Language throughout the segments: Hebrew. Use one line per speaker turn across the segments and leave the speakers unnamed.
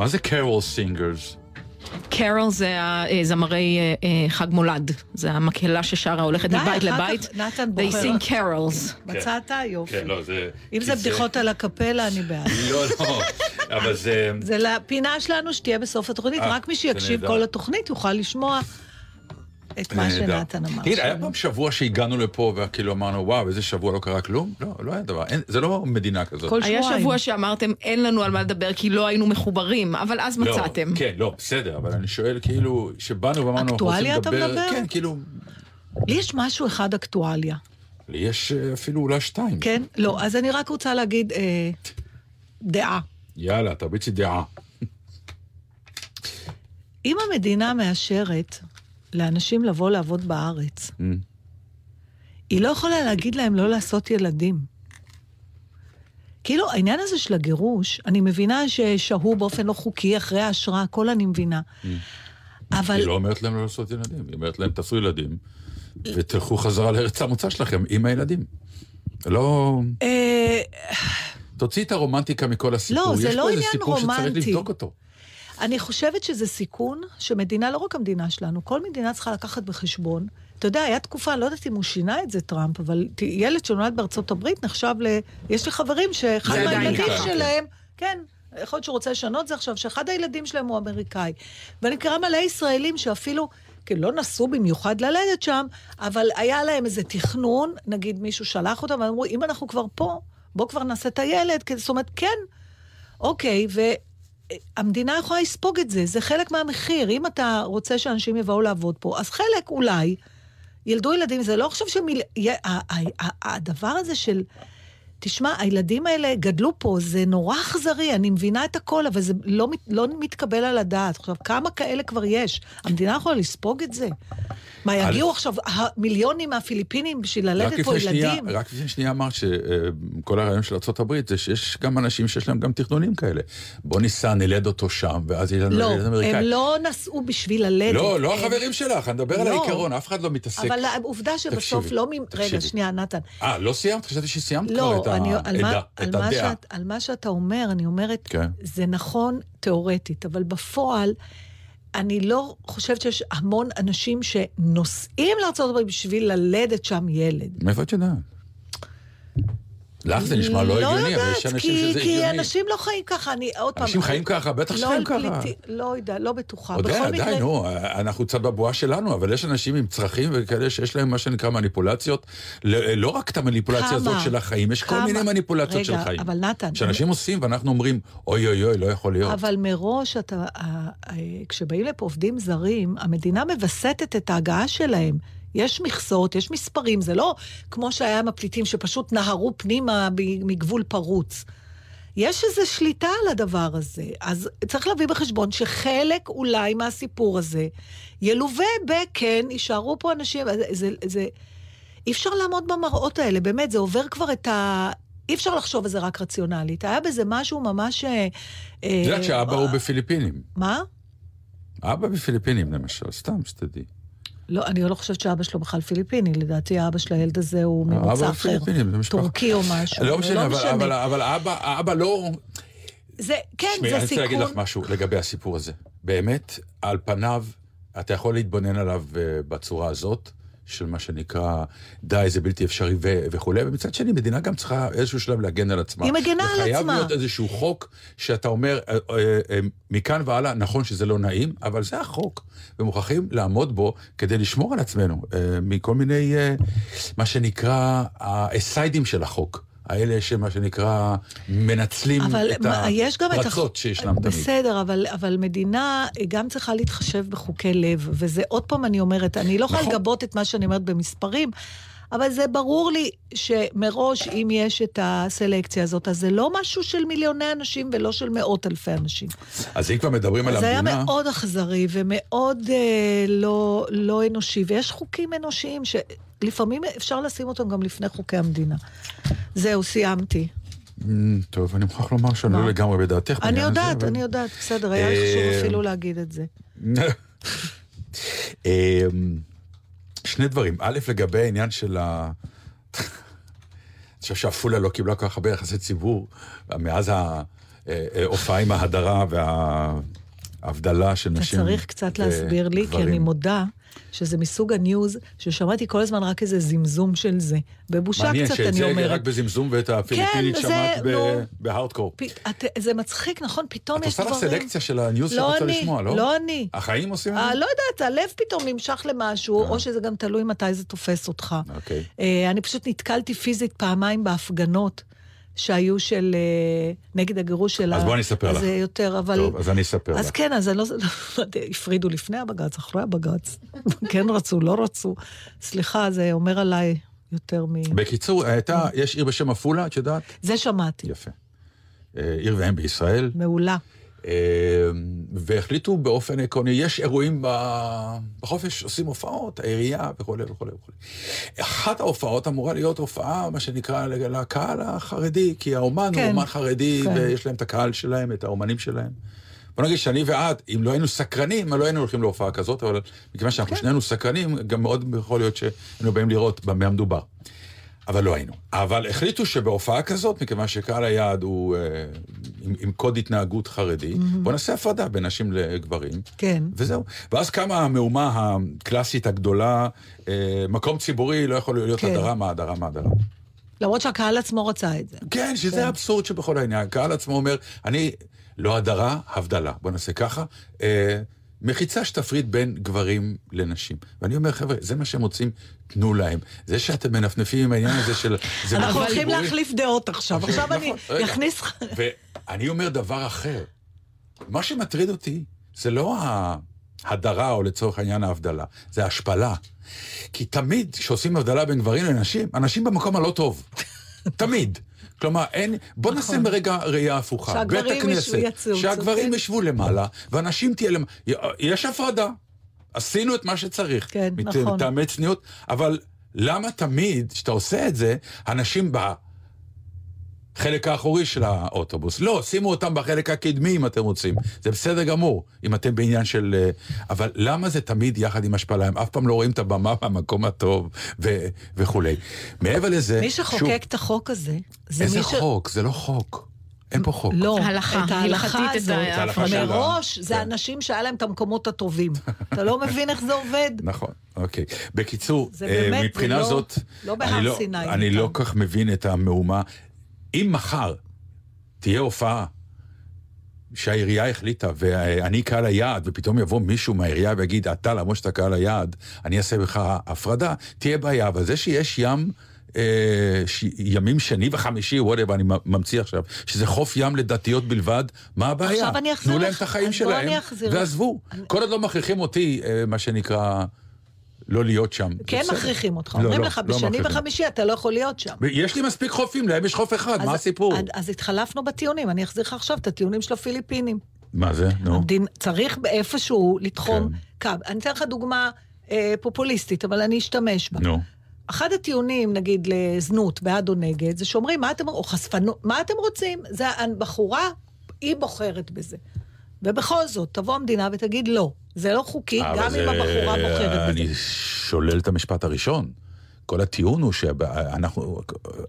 מה זה carol singers?
carol זה הזמרי אה, אה, חג מולד, זה המקהלה ששרה הולכת מבית לבית.
נתן
They
בוחר.
sing carols.
מצאת? יופי.
כן, לא.
אם זה בדיחות על הקפלה, אני בעד.
לא, לא, אבל זה...
זה לפינה שלנו שתהיה בסוף התוכנית,
אה,
רק מי שיקשיב. כל התוכנית יוכל לשמוע את מה. שנתן אמר.
תגיד, היה. פעם שבוע שהגענו לפה וכאילו אמרנו, וואו, איזה שבוע לא קרה כלום? לא, לא היה דבר, זה לא מדינה כזאת.
כל
היה
שבועיים.
שבוע שאמרתם אין לנו על מה לדבר כי לא היינו מחוברים, אבל אז
לא,
מצאתם.
כן, לא, בסדר, אבל אני שואל כאילו, שבאנו ואמרנו, אנחנו רוצים
אקטואליה אתה
לדבר...
מדבר?
כן, כאילו,
לי יש משהו אחד אקטואליה,
לי יש אה, אפילו אולי שתיים.
כן? לא, אז אני רק רוצה להגיד אה, דעה.
יאללה, תרביצי דעה.
אם המדינה מאשרת לאנשים לבוא לעבוד בארץ,
Mm.
היא לא יכולה להגיד להם לא לעשות ילדים. כאילו, העניין הזה של הגירוש, אני מבינה ששהו באופן לא חוקי אחרי האשרה, הכל אני מבינה. אבל...
היא לא אומרת להם לא לעשות ילדים, היא אומרת להם, תעשו ילדים, ותלכו חזרה לארץ המוצא שלכם עם הילדים. לא...
אה,
תוציא את הרומנטיקה מכל הסיפור.
לא, זה
יש
לא
פה איזה
עניין
סיפור
רומנטי.
שצריך לבדוק אותו.
אני חושבת שזה סיכון שמדינה, לא רק המדינה שלנו, כל מדינה צריכה לקחת בחשבון. אתה יודע, היה תקופה, לא יודעת אם הוא שינה את זה, טראמפ, אבל ילד שנולד בארצות הברית נחשב ל... יש לי חברים שאחד מהילדים שלהם, כן, יכול להיות שהוא רוצה לשנות זה עכשיו, שאחד הילדים שלהם הוא אמריקאי. ואני מכירה מלא ישראלים שאפילו, כאילו, לא נסעו במיוחד ללדת שם, אבל היה להם איזה תכנון, נגיד מישהו שלח אותם, ואמרו, אם אנחנו כבר פה, בוא כבר נעשה את הילד, כי- זאת אומרת, כן, אוקיי, והמדינה יכולה לספוג את זה, זה חלק מהמחיר. אם אתה רוצה שאנשים יבואו לעבוד פה, אז חלק אולי ילדו ילדים, זה לא עכשיו שמיל... הדבר הזה של... תשמע, הילדים האלה גדלו פה, זה נורא אכזרי, אני מבינה את הכל, אבל זה לא, לא מתקבל על הדעת. עכשיו, כמה כאלה כבר יש? המדינה יכולה לספוג את זה? מה, יגיעו עכשיו מיליונים מהפיליפינים בשביל ללדת פה
שנייה,
ילדים?
רק לפני שנייה אמרת שכל הרעיון של ארה"ב זה שיש גם אנשים שיש להם גם תכנונים כאלה. בוא ניסע, נלד אותו שם, ואז יהיה לנו
לא,
ילד אמריקאי.
הם לא נסעו בשביל ללדת.
לא, לא
הם-
החברים שלך, אני מדבר על
לא.
העיקרון, אף אחד לא מתעסק.
אבל העובדה שבסוף
תקשיבי,
לא... מ- רגע,
תקשיבי.
שנייה, נתן.
אה, לא סיימת? חשבתי שסיימת כבר
לא,
את
אני, על, מה, על,
את הדעה.
שאת, על מה שאתה אומר, אני אומרת,
כן.
זה נכון תיאורטית, אבל בפועל, אני לא חושבת שיש המון אנשים שנוסעים לארה"ב בשביל ללדת שם ילד.
מאיפה את יודעת? לך זה נשמע לא הגיוני, אבל יש
יודעת,
אנשים
כי,
שזה
כי
הגיוני.
אנשים לא חיים ככה, אני עוד פעם...
אנשים חיים ככה, בטח
לא
שחיים ככה.
לא יודע, לא בטוחה. בכל
די,
מקרה,
נו, אנחנו קצת בבועה שלנו, אבל יש אנשים עם צרכים וכאלה שיש להם מה שנקרא מניפולציות. לא לא רק את המניפולציה? הזאת של החיים, יש כל? מיני מניפולציות של חיים.
אבל נתן,
שאנשים עושים ואנחנו אומרים, אוי אוי אוי, לא יכול להיות.
אבל מראש, אתה, ה- ה- כשבאים לפה עובדים זרים, המדינה מווסתת את ההגעה שלהם. יש מכסות, יש מספרים, זה לא כמו שהיה עם הפליטים שפשוט נהרו פנימה מגבול פרוץ. יש איזו שליטה על הדבר הזה. אז צריך להביא בחשבון שחלק אולי מהסיפור הזה ילווה בכן, יישארו פה אנשים, זה, זה, זה, אי אפשר לעמוד במראות האלה, באמת, זה עובר כבר את ה... אי אפשר לחשוב על זה רק רציונלית. היה בזה משהו ממש... אה,
את יודעת שאבא
אה,
הוא בפיליפינים.
מה?
אבא בפיליפינים למשל, סתם שתדעי.
לא, אני לא חושבת שאבא שלו בכלל פיליפיני, לדעתי האבא של הילד הזה הוא ממוצא
אבא
אחר.
משפחה.
טורקי או משהו.
לא
אבל
משנה, אבל- אבל- אבל האבא האבא לא...
זה, כן,
תשמעי,
זה
אני רוצה
סיכון.
להגיד לך משהו לגבי הסיפור הזה. באמת, על פניו, אתה יכול להתבונן עליו אה, בצורה הזאת, של מה שנקרא, די, זה בלתי אפשרי ו- וכולי, ומצד שני, מדינה גם צריכה איזשהו שלב להגן על עצמה.
היא מגנה על
וחייב
עצמה.
להיות איזשהו חוק שאתה אומר, אה, אה, אה, מכאן והלאה, נכון שזה לא נעים, אבל זה החוק, ומוכרחים לעמוד בו כדי לשמור על עצמנו מכל מיני, מה שנקרא, הסיידים של החוק. האלה שמה שנקרא, מנצלים את
את... הח-
הפרצות שישנם תמיד.
בסדר, אבל, אבל מדינה גם צריכה להתחשב בחוקי לב, וזה עוד פעם אני אומרת, אני לא יכולה
נכון.
לגבות את מה שאני אומרת במספרים, אבל זה ברור לי שמראש, אם יש את הסלקציה הזאת, אז זה לא משהו של מיליוני אנשים ולא של מאות אלפי אנשים.
אז אם כבר מדברים על
זה היה
המדינה...
מאוד אכזרי ומאוד אה, לא, לא אנושי, ויש חוקים אנושיים שלפעמים אפשר לשים אותם גם לפני חוקי המדינה. זהו, סיימתי.
אמ, טוב, אני מוכרח לומר שאני? לא לגמרי בדעתך.
אני יודעת, אני יודעת, בסדר, היה לי חשוב
אה,
אפילו להגיד את זה.
אמ, שני דברים. א', לגבי העניין של ה... אני חושב שעפולה לא קיבלה כל כך הרבה יחסי ציבור מאז ההופעה עם ההדרה וההבדלה של
אתה
נשים.
צריך קצת להסביר לי, כי. אני מודה שזה מסוג הניוז ששמעתי כל הזמן רק איזה זמזום של זה. בבושה
מעניין
קצת,
שאת
אני
זה רק
אומרת.
בזמזום ואת הפיליפינית
זה,
שמעת ב-
נו.
בהארדקור.
פ- את- זה מצחיק, נכון? פתאום
את
יש
עושה
דברים...
לך סלקציה של הניוז
לא
שאת רוצה לשמוע, לא?
לא אני.
החיים עושים את
אה,
זה?
לא יודעת, הלב פתאום נמשך למשהו, או שזה גם תלוי מתי זה תופס אותך.
אוקיי.
אה, אני פשוט נתקלתי פיזית פעמיים בהפגנות שהיו של... אה, נגד הגירוש של
אז. בואי אני אספר לך.
אז זה יותר, אבל...
טוב, אז אני אספר
אז
לך.
כן, אז אני לא... לא הפרידו לפני הבג"ץ, אחרי הבג"ץ. כן רצו, לא רצו. סליחה, זה אומר עליי יותר מ...
בקיצור, הייתה, יש עיר בשם עפולה, את יודעת?
זה שמעתי.
יפה. אה, עיר ואם בישראל,
מעולה.
אה, והחליטו באופן עקרוני, יש אירועים בחופש, עושים הופעות, העירייה וכולי וכולי וכולי. אחת ההופעות אמורה להיות הופעה, מה שנקרא, לקהל החרדי, כי האומן הוא
כן.
אומן חרדי,
כן.
ויש להם את הקהל שלהם, את האומנים שלהם. בוא נגיד שאני ואת, אם לא היינו סקרנים, לא היינו הולכים להופעה כזאת, אבל מכיוון שאנחנו
כן. שנינו
שנינו סקרנים, גם מאוד יכול להיות שהיינו באים לראות במה מדובר. אבל לא היינו. אבל החליטו שבהופעה כזאת, מכיוון שקהל היעד הוא אה, עם, עם קוד התנהגות חרדי, בוא נעשה הפרדה בין נשים לגברים.
כן.
וזהו. ואז קמה המהומה הקלאסית הגדולה, אה, מקום ציבורי לא יכול להיות
כן.
הדרה, מה הדרה, מה הדרה.
למרות שהקהל עצמו רצה את זה.
כן, שזה האבסורד שבכל העניין. הקהל עצמו אומר, אני, לא הדרה, הבדלה. בוא נעשה ככה. אה, מחיצה שתפריד בין גברים לנשים. ואני אומר, חבר'ה, זה מה שהם רוצים, תנו להם. זה שאתם מנפנפים עם העניין הזה של...
אנחנו
מקום
הולכים להחליף דעות עכשיו. עכשיו אני
נכון.
אכניס...
ואני אומר דבר אחר. מה שמטריד אותי זה לא ההדרה, או לצורך העניין ההבדלה, זה ההשפלה. כי תמיד כשעושים הבדלה בין גברים לנשים, אנשים במקום הלא טוב. תמיד. כלומר, אין... בוא נעשה
נכון.
ברגע ראייה הפוכה.
שהגברים
בית הכנסת,
יצוצו,
שהגברים. ישבו למעלה, והנשים תהיה למעלה. יש הפרדה. עשינו את מה שצריך.
כן,
מת-
נכון.
מטעמי צניעות, אבל למה תמיד, כשאתה עושה את זה, אנשים בחלק האחורי של האוטובוס? לא, שימו אותם בחלק הקדמי אם אתם רוצים. זה בסדר גמור, אם אתם בעניין של... אה, אבל למה זה תמיד יחד עם השפלה? הם אף פעם לא רואים את הבמה מהמקום הטוב ו- וכולי. מעבר לזה,
מי
שוב,
שחוקק את החוק הזה, זה
איזה
מי ש...
חוק? זה לא חוק. אין פה חוק.
לא,
הלכה,
את ההלכה הזאת. מראש
כן.
זה אנשים שהיה להם את המקומות הטובים. אתה לא מבין איך זה עובד?
נכון, אוקיי. בקיצור, אה,
באמת,
מבחינה
לא-
זאת,
לא
לא,
סיני
אני
איתם.
לא כל כך מבין את המהומה. אם מחר תהיה הופעה שהעירייה החליטה, ואני קהל היעד, ופתאום יבוא מישהו מהעירייה ויגיד, אתה, למרות שאתה קהל היעד, אני אעשה בך הפרדה, תהיה בעיה. אבל זה שיש ים... אה, ש... ימים שני וחמישי, וואטאבר, אני ממציא עכשיו, שזה חוף ים לדתיות בלבד, מה הבעיה?
עכשיו אני אחזיר
תנו להם
לך.
את החיים שלהם,
אני לך.
ועזבו. כל עוד לא מכריחים אותי, אה, מה שנקרא, לא להיות שם.
כן. מכריחים אותך.
לא,
אומרים
לא,
לך,
לא
בשני
מכריחים.
וחמישי אתה לא יכול להיות שם.
יש לי מספיק חופים, להם יש חוף אחד, מה
אז-
הסיפור?
אז- אז התחלפנו בטיעונים, אני אחזיר לך עכשיו את הטיעונים של הפיליפינים.
מה זה? נו.
המדין, צריך באיפשהו לתחום
כן.
קו. אני אתן לך דוגמה אה, פופוליסטית, אבל אני אשתמש בה.
נו.
אחד הטיעונים, נגיד, לזנות, בעד או נגד, זה שאומרים, מה אתם, או חשפנות, מה אתם רוצים? זה הבחורה, היא בוחרת בזה. ובכל זאת, תבוא המדינה ותגיד לא. זה לא חוקי, גם
זה-
אם הבחורה בוחרת בזה.
אני שולל את המשפט הראשון. כל הטיעון הוא שאנחנו,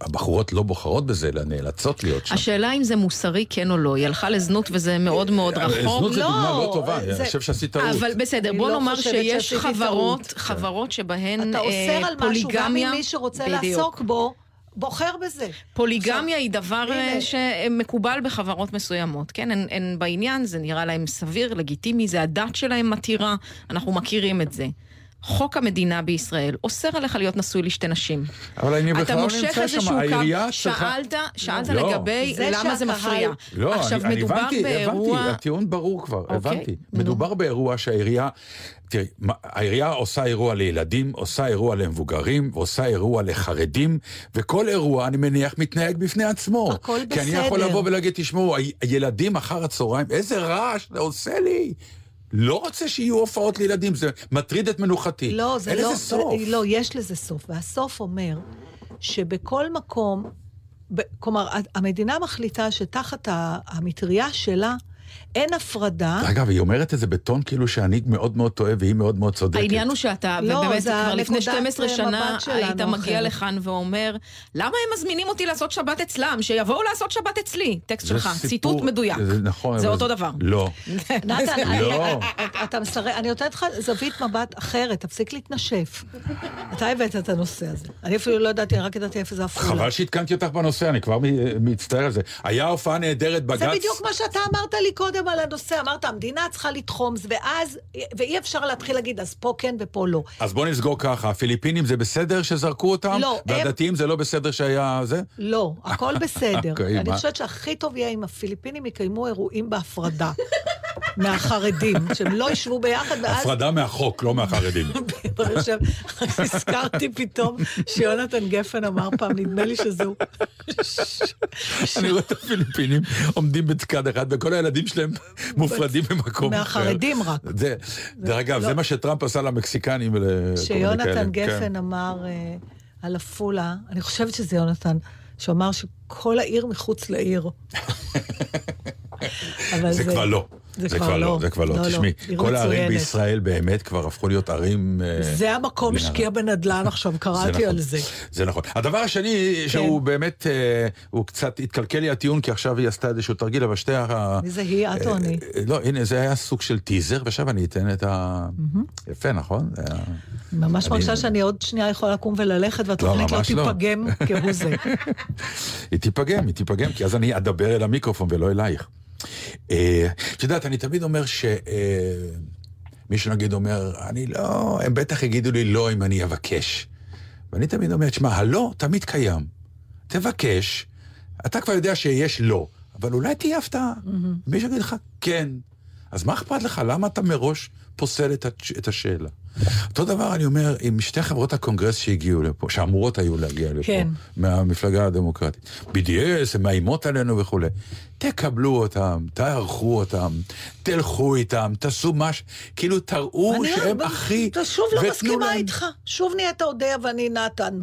הבחורות לא בוחרות בזה, אלא נאלצות להיות שם.
השאלה אם זה מוסרי, כן או לא. היא הלכה לזנות וזה מאוד מאוד רחוק.
אה, זנות זה
לא,
דוגמה לא טובה, אני חושב שעשית טעות.
אבל בסדר, בוא
לא
נאמר שיש חברות. חברות שבהן
אתה אוסר
אה,
על משהו, גם
פוליגמיה...
אם מי שרוצה. לעסוק בו, בוחר בזה.
פוליגמיה היא דבר
הנה.
אה, שמקובל בחברות מסוימות, כן? הן, הן בעניין, זה נראה להם סביר, לגיטימי, זה הדת שלהם מתירה, אנחנו מכירים את זה. חוק המדינה בישראל אוסר עליך להיות נשוי לשתי נשים.
אבל אני בכלל
אתה
לא
מושך
נמצא
איזשהו
שם,
קו,
העירייה צריכה...
שאלת, שאלת
לא.
לגבי
זה
למה זה מפריע.
לא,
עכשיו,
אני, אני
מדובר
הבנתי,
באירוע...
הבנתי, הטיעון ברור כבר,
אוקיי,
הבנתי. מדובר באירוע שהעירייה, תראי, העירייה עושה אירוע לילדים, עושה אירוע למבוגרים, ועושה אירוע לחרדים, וכל אירוע, אני מניח, מתנהג בפני עצמו.
הכל
כי אני יכול
בסדר.
לבוא ולהגיד, תשמעו, הילדים אחר הצהריים, איזה רעש זה עושה לי. לא רוצה שיהיו הופעות לילדים, זה מטריד את מנוחתי.
לא, זה
אין
לא...
לזה סוף.
זה- לא, יש לזה סוף. והסוף אומר שבכל מקום, ב, כלומר, המדינה מחליטה שתחת המטריה שלה אין הפרדה.
אגב, היא אומרת את זה בטון כאילו שאני מאוד מאוד טועה והיא מאוד מאוד צודקת.
העניין הוא שאתה,
לא,
ובאמת
זה
כבר לפני
הנקודת
12 שנה
מבט שלנו
היית מגיע
אחרת.
לכאן ואומר, למה הם מזמינים אותי לעשות שבת אצלם? שיבואו לעשות שבת אצלי. טקסט
זה
שלך,
סיפור-
ציטוט מדויק.
זה נכון.
זה אותו דבר.
לא.
נתן, אני-
לא.
אתה מסרב, אני נותנת לך זווית מבט אחרת, תפסיק להתנשף. אתה הבאת את הנושא הזה. אני אפילו לא ידעתי, רק ידעתי איפה זה עפולה.
חבל שעדכנתי אותך בנושא, אני כבר מ- מצטער על זה. היה הופעה נהדרת, בג"ץ...
זה בדיוק מה שאתה אמרת לי קודם על הנושא. אמרת, המדינה צריכה לתחום, ואז, ואי אפשר להתחיל להגיד, אז פה כן ופה לא.
אז בוא נסגור ככה, הפיליפינים זה בסדר שזרקו אותם?
לא, הם-
והדתיים זה לא בסדר שהיה זה?
לא, הכל בסדר.
אוקיי,
אני
מה?
חושבת שהכי טוב יהיה אם הפיליפינים יקיימו אירועים בהפרדה. מהחרדים, שהם לא ישבו ביחד, ואז...
הפרדה מהחוק, לא מהחרדים.
חושב, הזכרתי פתאום שיונתן גפן אמר פעם, נדמה לי שזהו.
אני רואה את הפיליפינים עומדים בצד אחד, וכל הילדים שלהם מופרדים במקום אחר.
מהחרדים רק.
זה, דרך אגב, זה מה שטראמפ עשה למקסיקנים כאלה.
שיונתן
כן.
גפן אמר אה, על עפולה, אני חושבת שזה יונתן, שהוא אמר שכל העיר מחוץ לעיר.
זה כבר לא.
זה כבר לא.
זה כבר לא.
לא, לא.
תשמעי,
עיר
כל הערים. בישראל באמת כבר הפכו להיות ערים... אה,
זה המקום. משקיע בנדל"ן עכשיו, קראתי
נכון,
על זה.
זה נכון. הדבר השני, שהוא באמת, אה, הוא קצת התקלקל לי הטיעון, כי עכשיו היא עשתה איזשהו תרגיל, אבל שתי ה...
מי זה היא, את או אני?
אה, לא, הנה, זה היה סוג של טיזר, ועכשיו אני אתן את ה... יפה, נכון? זה
ממש מרגישה שאני עוד שנייה יכולה לקום וללכת, והתוכנית לא
ממש לא.
תיפגם כהוא זה.
היא תיפגם, היא תיפגם, כי אז אני אדבר אל המיקרופון ולא אלייך. אה, את יודעת, אני תמיד אומר ש... אה, מישהו נגיד אומר, אני לא, הם בטח יגידו לי לא אם אני אבקש. ואני תמיד אומר, תשמע, הלא תמיד קיים. תבקש, אתה כבר יודע שיש לא, אבל אולי תהיה הפתעה. מישהו יגיד לך, כן. אז מה אכפת לך? למה אתה מראש פוסל את, הש- את השאלה? אותו דבר אני אומר עם שתי חברות הקונגרס שהגיעו לפה, שאמורות היו להגיע לפה,
כן.
מהמפלגה הדמוקרטית. BDS, הן מאיימות עלינו וכולי. תקבלו אותם, תערכו אותם, תלכו איתם, תעשו משהו, כאילו תראו
אני
שהם
לא-
הכי...
אתה שוב לא מסכימה
להם-
איתך. שוב נהיית אודיה ואני נתן.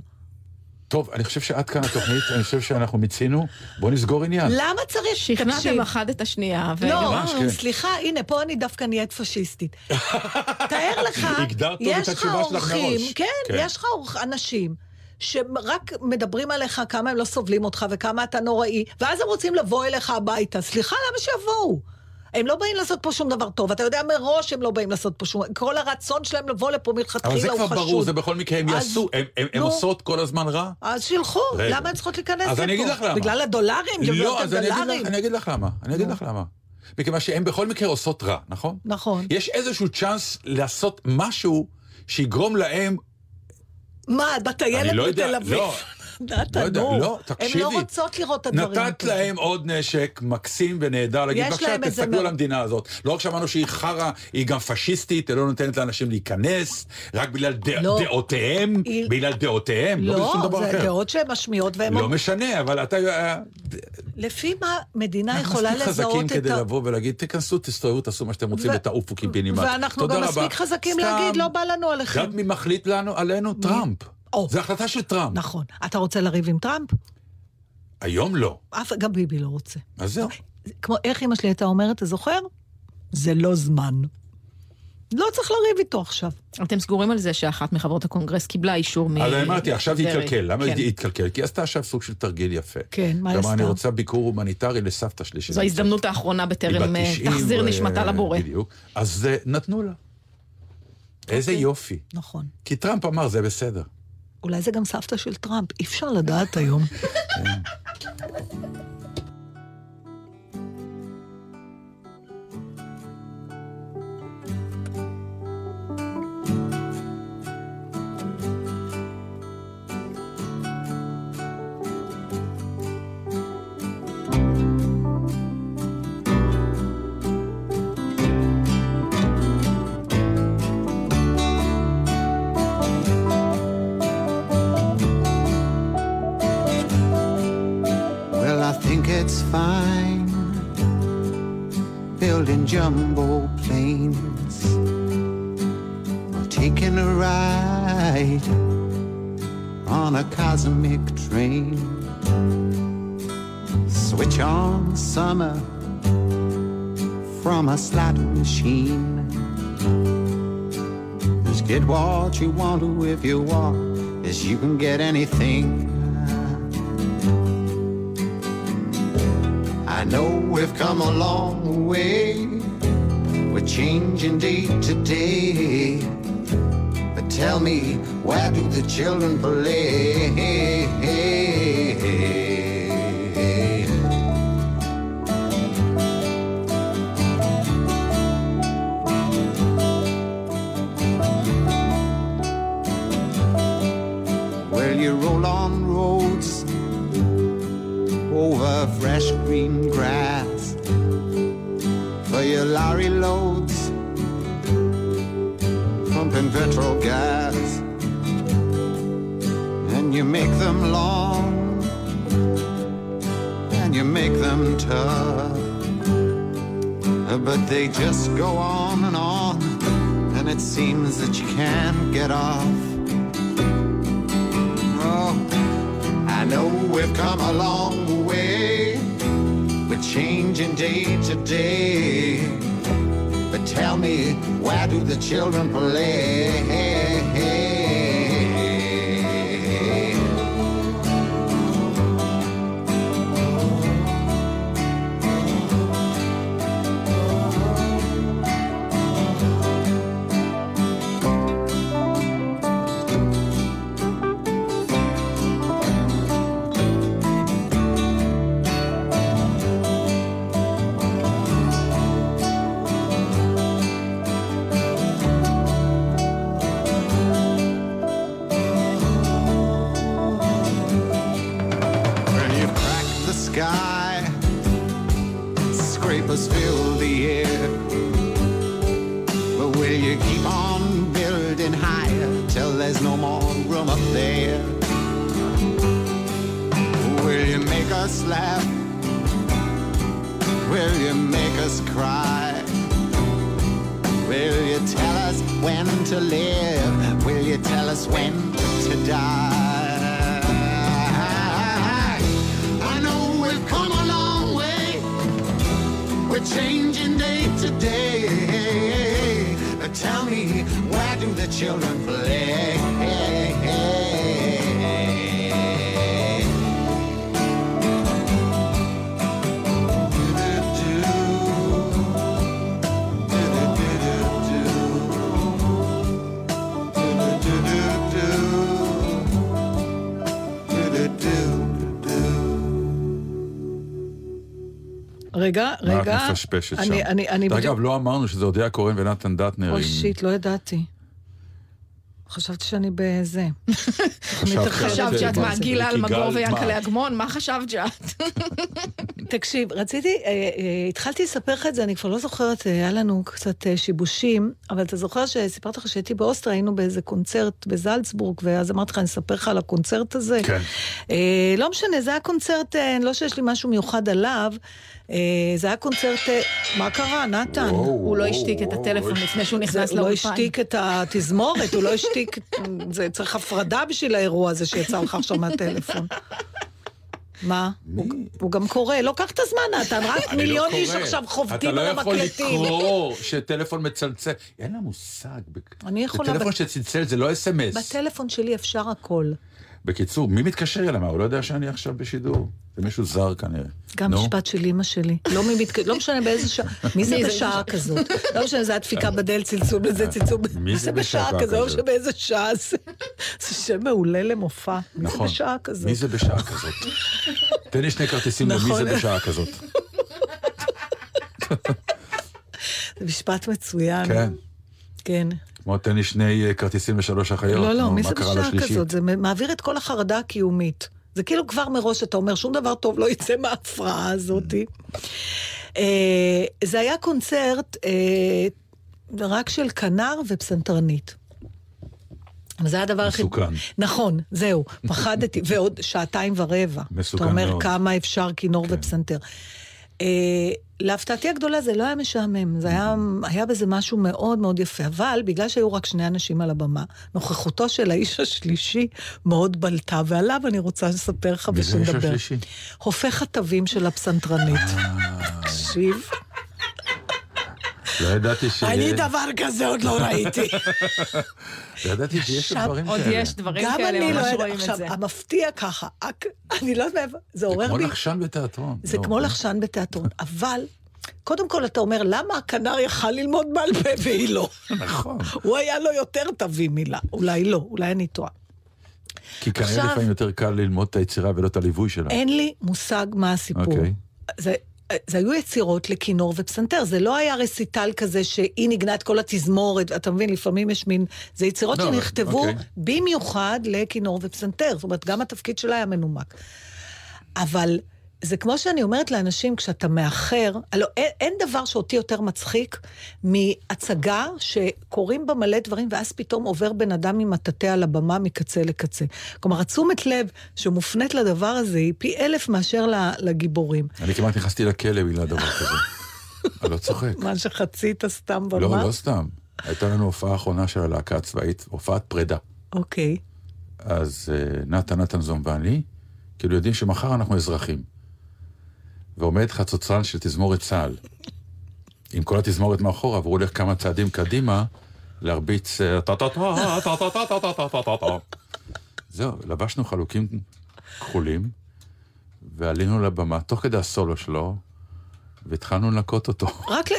טוב, אני חושב שעד כאן התוכנית, אני חושב שאנחנו מיצינו. בואו נסגור עניין.
למה צריך...
שכנעתם
תקשיב.
אחת את השנייה. ו-
לא,
ממש, כן.
סליחה, הנה, פה אני דווקא נהיית פשיסטית. תאר לך, יש לך אורחים. כן,
כן.
יש לך אורח- אנשים. שרק מדברים עליך כמה הם לא סובלים אותך וכמה אתה נוראי, ואז הם רוצים לבוא אליך הביתה. סליחה, למה שיבואו? הם לא באים לעשות פה שום דבר טוב. אתה יודע מראש הם לא באים לעשות פה שום... כל הרצון שלהם לבוא לפה מלכתחילה
אבל
הוא
זה
חשוד.
כבר ברור, זה בכל מקרה הם
אז-
יעשו, הם- הם- הם. עושות כל הזמן רע.
אז שילכו,
רגע.
למה הן צריכות להיכנס לפה?
אז אני אגיד לך למה.
בגלל הדולרים?
לא, אז אני אגיד. לך- אני אגיד לך למה. אני אגיד לך למה. מכיוון שהן בכל מקרה עושות רע, נכון?
נכון.
יש איזשהו צ'אנס לעשות משהו שיגרום להם
מה, בטיילת
לא
בתל אביב?
לא.
נתן,
לא
נו.
לא,
הן
תקשיבי.
לא רוצות לראות את הדברים.
נתת להם עוד נשק מקסים ונהדר, להגיד,
יש
בבקשה, תסתכלו על המדינה הזאת. לא רק שאמרנו שהיא חרא, היא גם פשיסטית, היא לא נותנת לאנשים להיכנס, רק בגלל
לא.
דעותיהם, בגלל דעותיהם, לא בגלל
לא,
שום דבר
זה
אחר.
דעות שהן משמיעות, והן...
לא משנה, אבל אתה... אה,
לפי מה מדינה
אנחנו
יכולה
מספיק
לזהות
חזקים
את
כדי
ה...
לבוא ולהגיד, תיכנסו, תסתובבו, תעשו מה שאתם רוצים ותעופו קיבינימט.
ואנחנו גם. מספיק חזקים להגיד, לא בא לנו עליכם.
יודעת מי מחליט עלינו? טראמפ.
או.
זו החלטה של טראמפ.
נכון. אתה רוצה לריב עם טראמפ?
היום לא.
אף... גם ביבי לא רוצה.
אז זהו.
כמו איך אמא שלי הייתה אומרת, אתה זוכר? זה לא זמן. לא צריך לריב איתו עכשיו.
אתם סגורים על זה שאחת מחברות הקונגרס קיבלה אישור מ...
אז אמרתי, עכשיו. התקלקל. למה
כן.
זה התקלקל? כי היא עשתה עכשיו סוג של תרגיל יפה.
כן, מה היא
היא אמרה, אני
עשתה?
רוצה ביקור הומניטרי לסבתא שלי.
זו
שנמצאת."
ההזדמנות האחרונה בטרם אה,
90,
תחזיר
ו-
נשמתה לבורא.
בדיוק. אז אה, נתנו לה. איזה
אוקיי.
יופי.
נכון.
כי טראמפ אמר, זה בסדר.
אולי זה גם סבתא של טראמפ, אי אפשר לדעת היום.
Jumbo planes or taking a ride on a cosmic train. Switch on summer from a slot machine. Just get what you want to if you want, as you can get anything. I know we've come a long way. Changing day to day. But tell me, where do the children play? Well, you roll on roads over fresh green grass for your lorry loads, pumping petrol gas, and you make them long and you make them tough, but they just go on and on, and it seems that you can't get off. Oh, I know we've come a long way. We're changing day to day. Tell me, where do the children play? Sky, scrapers fill the air. But will you keep on building higher till there's no more room up there? Will you make us laugh? Will you make us cry? Will you tell us when to live? Will you tell us when to die? We're changing day to day. Tell me, where do the children play?
רגע,
מה את
רגע.
מפשפשת
אני-
שם?
אני, אני
דרך
בדיוק...
אגב, לא אמרנו שזה אודיה קורן ונתן דטנר.
אוי
עם-
שיט, לא ידעתי. חשבתי שאני בזה.
חשבת
שאת
מה,
מעגילה על מגור ויענקלה
מה?
אגמון? מה חשבת שאת?
תקשיב, רציתי, אה, אה, התחלתי לספר לך את זה, אני כבר לא זוכרת, אה, היה לנו קצת שיבושים, אבל אתה זוכר שסיפרתי לך שהייתי באוסטריה, היינו באיזה קונצרט בזלצבורג, ואז אמרתי לך, אני אספר לך על הקונצרט הזה.
כן.
לא משנה, זה היה קונצרט, לא שיש לי משהו מיוחד עליו, זה היה קונצרט, אה, מה קרה, נתן?
וואו,
הוא לא השתיק את הטלפון
וואו.
לפני שהוא נכנס
הוא לא
לאולפן.
השתיק את התזמורת, הוא לא השתיק, זה צריך הפרדה בשביל האירוע הזה שיצא לך עכשיו מהטלפון. מה? הוא- הוא גם קורא, לא קח את הזמן, נתן, רק
לא
מיליון איש. עכשיו חובטים על
אתה לא יכול
המקלטים.
לקרוא שטלפון מצלצל. אין לה מושג.
אני יכולה
בטלפון
ב-
שצלצל זה לא אס.אם.אס.
בטלפון שלי אפשר הכל.
בקיצור, מי מתקשר אליי? הוא לא יודע שאני עכשיו בשידור? זה מישהו זר כנראה.
גם. משפט של אימא שלי. לא, ממתק... לא משנה באיזה שעה. מי זה בשעה כזאת? לא משנה, זה הדפיקה בדלת, צלצול בזה, צלצול בזה.
מי זה בשעה
כזאת? לא? משנה באיזה שעה זה. זה שם מעולה למופע. מי זה
נכון.
בשעה כזאת?
מי זה בשעה כזאת? תן לי שני כרטיסים למי
נכון.
זה בשעה כזאת.
זה משפט מצוין.
כן.
כן.
כמו תן לי שני אה, כרטיסים לשלוש אחיות.
לא, לא, מי זה בשעה? כזאת? זה מעביר את כל החרדה הקיומית. זה כאילו כבר מראש אתה אומר, שום דבר טוב לא יצא מההפרעה הזאת. אה, זה היה קונצרט אה, רק של כנר ופסנתרנית. זה היה הדבר הכי...
מסוכן.
נכון, זהו, פחדתי, ועוד שעתיים ורבע.
מסוכן
אתה אומר
מאוד.
כמה אפשר כינור
כן.
ופסנתר. אה, להפתעתי הגדולה זה לא היה משעמם, זה היה, היה בזה משהו מאוד מאוד יפה, אבל בגלל שהיו רק שני אנשים על הבמה, נוכחותו של האיש השלישי מאוד בלטה, ועליו אני רוצה לספר לך
מי זה האיש
ושנדבר.
השלישי?
הופך התווים של הפסנתרנית. תקשיב,
לא ידעתי ש...
אני דבר כזה עוד לא ראיתי.
לא ידעתי שיש דברים
עוד
כאלה.
יש דברים
גם
כאלה,
לא
ממש
יודעת,
רואים את
עכשיו,
זה.
המפתיע ככה, אני לא יודעת זה
זה
עורר
כמו
בי...
לחשן בתיאטרון.
זה
לא,
כמו לחשן בתיאטרון, אבל קודם כל אתה אומר, למה הכנר יכל ללמוד בעל פה והיא לא?
נכון.
הוא היה לו יותר תווים מילה, אולי לא, אולי אני טועה.
כי כנראה
עכשיו-
לפעמים יותר קל ללמוד את היצירה ולא את הליווי שלה.
אין לי מושג מה הסיפור.
אוקיי.
זה, זה היו יצירות לכינור ופסנתר, זה לא היה רסיטל כזה שהיא ניגנה את כל התזמורת, אתה מבין, לפעמים יש מין... זה יצירות
לא,
שנכתבו
אוקיי.
במיוחד לכינור ופסנתר, זאת אומרת, גם התפקיד שלה היה מנומק. אבל זה כמו שאני אומרת לאנשים, כשאתה מאחר, הלוא אין, אין דבר שאותי יותר מצחיק מהצגה שקורים בה מלא דברים, ואז פתאום עובר בן אדם עם מטאטא על הבמה מקצה לקצה. כלומר, התשומת לב שמופנית לדבר הזה היא פי אלף מאשר לגיבורים.
אני כמעט נכנסתי לכלא בגלל דבר כזה. אני לא צוחק.
מה שחצית סתם במה?
לא, לא סתם. הייתה לנו הופעה אחרונה של הלהקה הצבאית, הופעת פרידה.
אוקיי.
אז uh, נתן נתנזון ואני, כאילו יודעים שמחר אנחנו אזרחים. ועומד חצוצרן של תזמורת צה"ל. עם כל התזמורת מאחורה, והוא הולך כמה צעדים קדימה להרביץ אה. זהו, לבשנו חלוקים כחולים, ועלינו לבמה, תוך כדי הסולו שלו, והתחלנו לנקות אותו.
רק ל...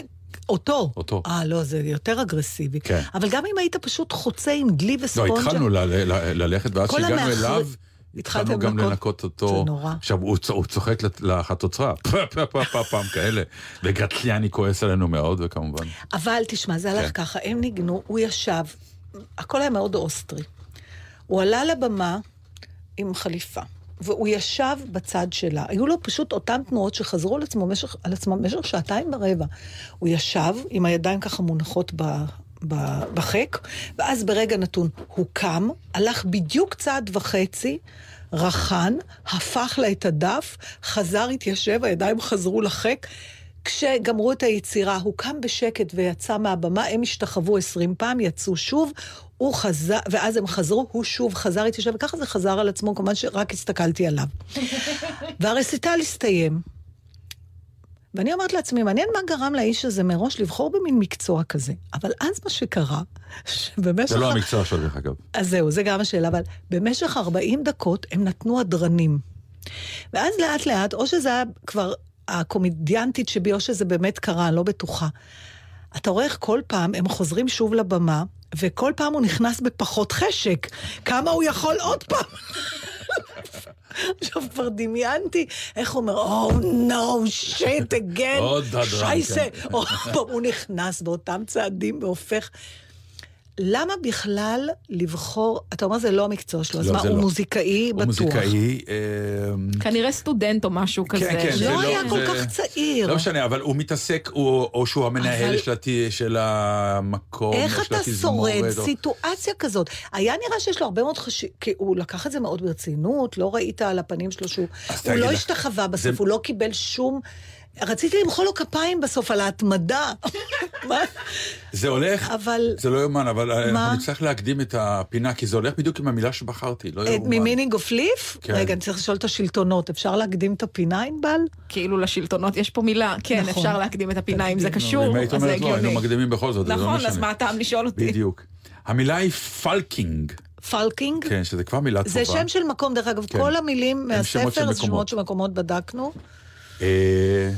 אותו.
אותו.
אה, לא, זה יותר אגרסיבי.
כן.
אבל גם אם היית פשוט חוצה עם דלי
לא,
וספונג'ה...
התחלנו ל- ל- ללכת, ואז שהגענו אליו, התחלנו גם
לנקות?
לנקות אותו.
זה נורא.
עכשיו, הוא הוא צוחק לת- לחצוצרה, פה פה פה פה פעם כאלה, וגטליאני כועס עלינו מאוד, וכמובן.
אבל תשמע, זה הלך
כן.
ככה, הם ניגנו, הוא ישב, הכל היה מאוד אוסטרי. הוא עלה לבמה עם חליפה, והוא ישב בצד שלה. היו לו פשוט אותן תנועות שחזרו על עצמו על עצמם במשך שעתיים ורבע. הוא ישב עם הידיים ככה מונחות ב... ב- בחק, ואז ברגע נתון הוא קם, הלך בדיוק צעד וחצי, רחן, הפך לה את הדף, חזר, התיישב, הידיים חזרו לחק. כשגמרו את היצירה, הוא קם בשקט ויצא מהבמה, הם השתחוו עשרים פעם, יצאו שוב, הוא חזר, ואז הם חזרו, הוא שוב חזר, התיישב, וככה זה חזר על עצמו, כמובן שרק הסתכלתי עליו. והרסיטל הסתיים. ואני אומרת לעצמי, מעניין מה גרם לאיש הזה מראש לבחור במין מקצוע כזה. אבל אז מה שקרה, שבמשך...
זה לא המקצוע שלו, דרך אגב.
אז זהו, זה גם השאלה, אבל במשך 40 דקות הם נתנו הדרנים. ואז לאט לאט, או שזה היה כבר הקומדיאנטית שבי, או שזה באמת קרה, אני לא בטוחה. אתה רואה איך כל פעם הם חוזרים שוב לבמה, וכל פעם הוא נכנס בפחות חשק. כמה הוא יכול עוד פעם? עכשיו כבר דמיינתי, איך הוא אומר, אגן,
עוד הדרן,
שייסה.
כן.
פעם הוא נכנס באותם צעדים והופך... למה בכלל לבחור, אתה אומר זה לא המקצוע שלו, אז
לא,
מה, הוא
לא.
מוזיקאי
הוא
בטוח.
מוזיקאי... אה,
כנראה סטודנט או משהו כזה.
כן,
לא
לא-
היה כל
זה-
כך צעיר.
לא משנה, אבל הוא מתעסק, הוא- או שהוא המנהל
אבל-
של המקום,
איך אתה שורד
או-
סיטואציה כזאת? היה נראה שיש לו הרבה מאוד חשיבות, כי הוא לקח את זה מאוד ברצינות, לא ראית על הפנים שלו שהוא... הוא לא השתחווה בסוף,
זה-
הוא לא קיבל שום רציתי למחוא לו כפיים בסוף על ההתמדה.
זה הולך,
אבל-
זה לא יאומן, אבל אה,
מה?
אנחנו נצטרך להקדים את הפינה, כי זה הולך בדיוק עם המילה שבחרתי, לא
את
יאומן.
מ Meaning of Liff?
כן.
רגע, אני צריך לשאול את השלטונות, אפשר להקדים את הפינה, ענבל?
כאילו לשלטונות יש פה מילה, כן,
נכון.
אפשר להקדים את הפינה אם זה. קשור,
אם היית
אז זה
אומרת לא, היינו
הגיוני.
מקדימים בכל זאת, זה לא
נכון. אז מה הטעם לשאול אותי?
בדיוק. המילה היא fulking,
fulking?
כן, שזה כבר מילה טובה.
זה שם של מקום, דרך אגב,
כן.
כל המילים מהספר זה שמות. של מקומות בדקנו.
אה,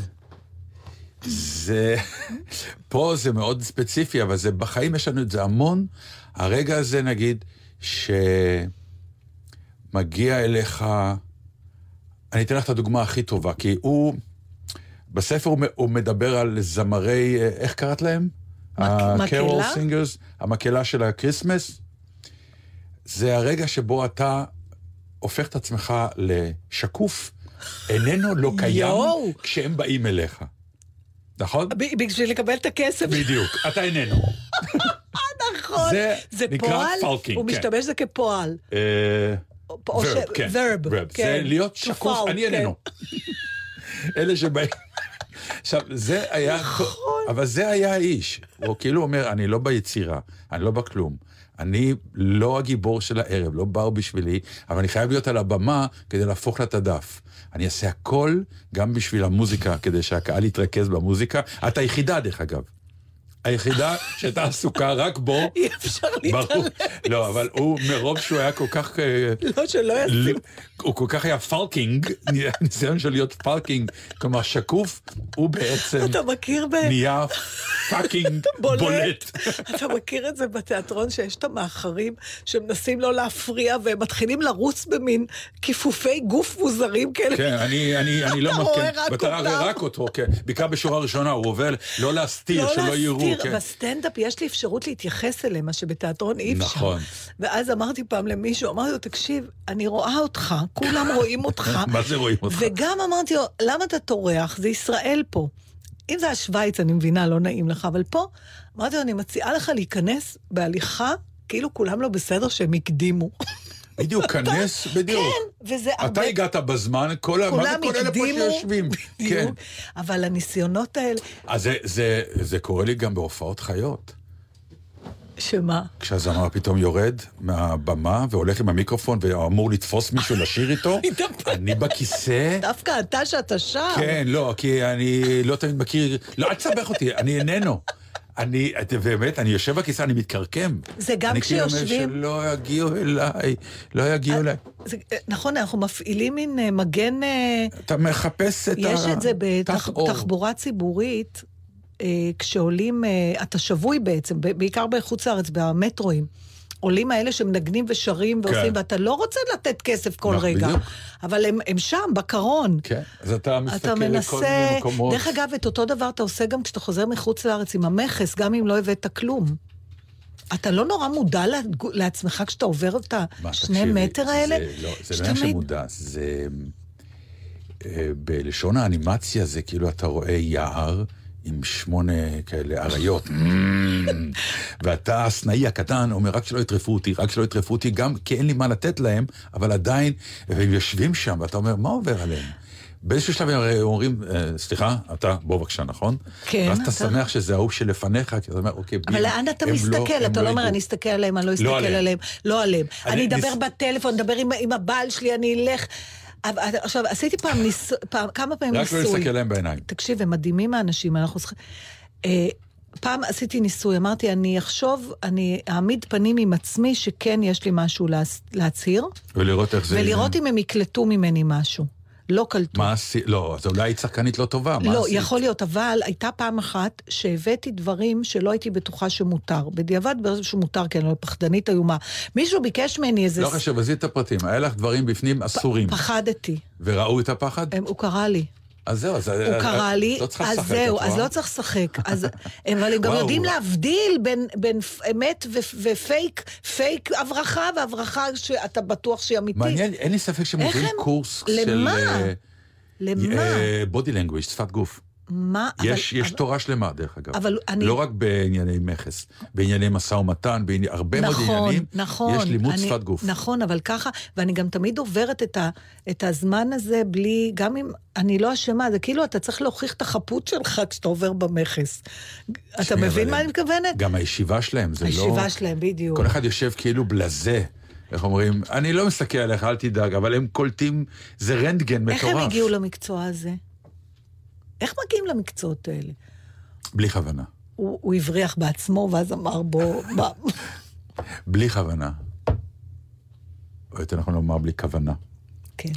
זה, פה זה מאוד ספציפי, אבל זה, בחיים יש לנו את זה המון. הרגע הזה, נגיד, שמגיע אליך, אני אתן לך את הדוגמה הכי טובה, כי הוא, בספר הוא, מדבר על זמרי, אה, איך קראת להם?
מקהלה?
singers, המקהלה של ה Christmas. זה הרגע שבו אתה הופך את עצמך לשקוף, איננו לא קיים
יואו.
כשהם באים אליך. נכון?
בשביל לקבל את הכסף.
בדיוק, אתה איננו.
נכון.
זה
זה
נקרא
פועל,
פלקינג,
הוא
כן.
משתמש בזה כפועל.
אה,
ש-
verb, כן.
verb,
verb.
כן.
זה להיות שקוף, אני
כן.
איננו. אלה שבאים... עכשיו, זה היה...
נכון.
אבל זה היה האיש. הוא כאילו אומר, אני לא ביצירה, אני לא בכלום. אני לא הגיבור של הערב, לא באו בשבילי, אבל אני חייב להיות על הבמה כדי להפוך לה את הדף. אני אעשה הכל, גם בשביל המוזיקה, כדי שהקהל יתרכז במוזיקה. את היחידה, דרך אגב. היחידה שהייתה עסוקה רק בו.
אי אפשר. להתעלם.
לא, אבל הוא, מרוב שהוא היה כל כך... אה,
לא, שלא ישים.
ל- הוא כל כך היה fulking, ניסיון של להיות fulking, כלומר שקוף, הוא בעצם
אתה מכיר ב...
נהיה fucking
בולט. אתה מכיר את זה בתיאטרון שיש את המאחרים שמנסים לא להפריע והם מתחילים לרוץ במין כיפופי גוף מוזרים כאלה.
כן, אני, לא
אתה
מכיר,
רואה רק
ואתה רואה
אותם.
רק אותו, כן, בעיקר בשורה הראשונה, הוא עובר לא להסתיר,
לא
שלא יראו,
להסתיר,
כן.
בסטנדאפ יש לי אפשרות להתייחס אליהם, מה שבתיאטרון אי אפשר.
נכון.
ואז אמרתי פעם למישהו, אמרתי לו, תקשיב, אני רואה אותך, כולם רואים אותך.
מה זה רואים אותך?
וגם אמרתי לו, למה אתה טורח? זה ישראל פה. אם זה היה שווייץ, אני מבינה, לא נעים לך, אבל פה, אמרתי לו, אני מציעה לך להיכנס בהליכה, כאילו כולם לא בסדר שהם הקדימו.
בדיוק, כנס, בדיוק.
כן, וזה הרבה...
אתה הגעת בזמן, כל ה... מה זה כל אלה פה שיושבים? כן.
אבל הניסיונות האלה,
אז זה- זה- זה קורה לי גם בהופעות חיות.
שמה?
כשהזמר פתאום יורד מהבמה והולך עם המיקרופון ואמור לתפוס מישהו לשיר איתו, אני בכיסא.
דווקא אתה שאתה שר.
כן, לא, כי אני לא תמיד מכיר, לא, אל תסבך אותי, אני איננו. אני, את- באמת, אני יושב בכיסא, אני מתקרקם.
זה גם
אני כאילו
כשיושבים-
אומר שלא יגיעו אליי, לא יגיעו אליי.
זה, נכון, אנחנו מפעילים מין אה, מגן... אה,
אתה מחפש את ה...
יש את זה. בתחבורה ציבורית, אה, כשעולים, אה, אתה שבוי בעצם, בעיקר בחוץ לארץ, במטרואים. עולים האלה שמנגנים ושרים ועושים,
כן.
ואתה לא רוצה לתת כסף כל
נכון,
רגע,
בדיוק.
אבל הם, הם שם, בקרון.
כן, אז אתה מסתכל
אתה
לכל מיני
מנסה...
מקומות.
דרך אגב, את אותו דבר אתה עושה גם כשאתה חוזר מחוץ לארץ עם המכס, גם אם לא הבאת כלום. אתה לא נורא מודע לעצ- לעצמך כשאתה עובר את השני מטר האלה?
זה לא, זה לא
שאתה
עניין של
מעיד-
מודע, זה... אה, בלשון האנימציה זה כאילו אתה רואה יער עם שמונה כאלה אריות, ואתה הסנאי הקטן אומר רק שלא יטרפו אותי, רק שלא יטרפו אותי, גם כי אין לי מה לתת להם, אבל עדיין, והם יושבים שם, ואתה אומר, מה עובר עליהם? באיזשהו שלב הם אומרים, "אה, סליחה, אתה, בוא בבקשה, נכון?
כן,
ואז אתה שמח שזה ההוא שלפניך, כי אתה אומר, אוקיי,
אבל
הם-
לאן אתה
הם
מסתכל? אתה לא אומר,
ידעו."
אני אסתכל עליהם, אני לא אסתכל
עליהם.
לא עליהם.
אני
אדבר בטלפון, אדבר עם הבעל שלי, אני אלך. אבל- עכשיו, עשיתי פעם ניסוי, כמה פעמים
רק לא
ניסוי.
להסתכל להם בעיניים.
תקשיב, הם מדהימים האנשים, אנחנו צריכים... אה, פעם עשיתי ניסוי, אמרתי, אני אחשוב, אני אעמיד פנים עם עצמי שכן יש לי משהו להצהיר,
ולראות איך זה...
ולראות אם הם יקלטו ממני משהו. לא קלטו.
מה עשית? לא, אז אולי היית שחקנית לא טובה, מה
לא,
עשית?
יכול להיות, אבל הייתה פעם אחת שהבאתי דברים שלא הייתי בטוחה שמותר. בדיעבד ברגע שמותר, כי אני לא פחדנית איומה. מישהו ביקש ממני איזה...
לא חשוב, עזבי את הפרטים. היה לך דברים בפנים אסורים,
פחדתי.
וראו את הפחד?
הם- הוא קרא לי.
אז זהו, אז...
הוא קרא לי,
לא
אז זהו, אז? לא צריך לשחק. אז- אבל הם גם. יודעים להבדיל בין- אמת ופייק, פייק הברחה והברחה שאתה בטוח שהיא אמיתית.
מעניין, אין לי ספק שהם עוברים קורס של...
למה? למה?
body language, שפת גוף.
מה?
יש,
אבל,
יש תורה שלמה, דרך אגב.
אבל אני-
לא רק בענייני מכס, בענייני משא ומתן, בהרבה מאוד
נכון,
עניינים,
נכון.
יש לימוד
אני,
שפת גוף.
נכון, אבל ככה, ואני גם תמיד עוברת את, ה, את הזמן הזה בלי, גם אם אני לא אשמה, זה כאילו אתה צריך להוכיח את החפות שלך כשאתה עובר במכס. אתה מבין
אבל
מה אני מתכוונת?
גם הישיבה שלהם, זה לא...
הישיבה שלהם, בדיוק.
כל אחד יושב כאילו בלזה. איך אומרים? אני לא מסתכל עליך, אל תדאג, אבל הם קולטים, זה רנטגן
איך
מטורף.
הם הגיעו למקצוע הזה? איך מגיעים למקצועות האלה?
בלי כוונה.
הוא, הוא הבריח בעצמו, ואז אמר בו... מה-
בלי כוונה. או יותר נכון לומר בלי כוונה.
כן.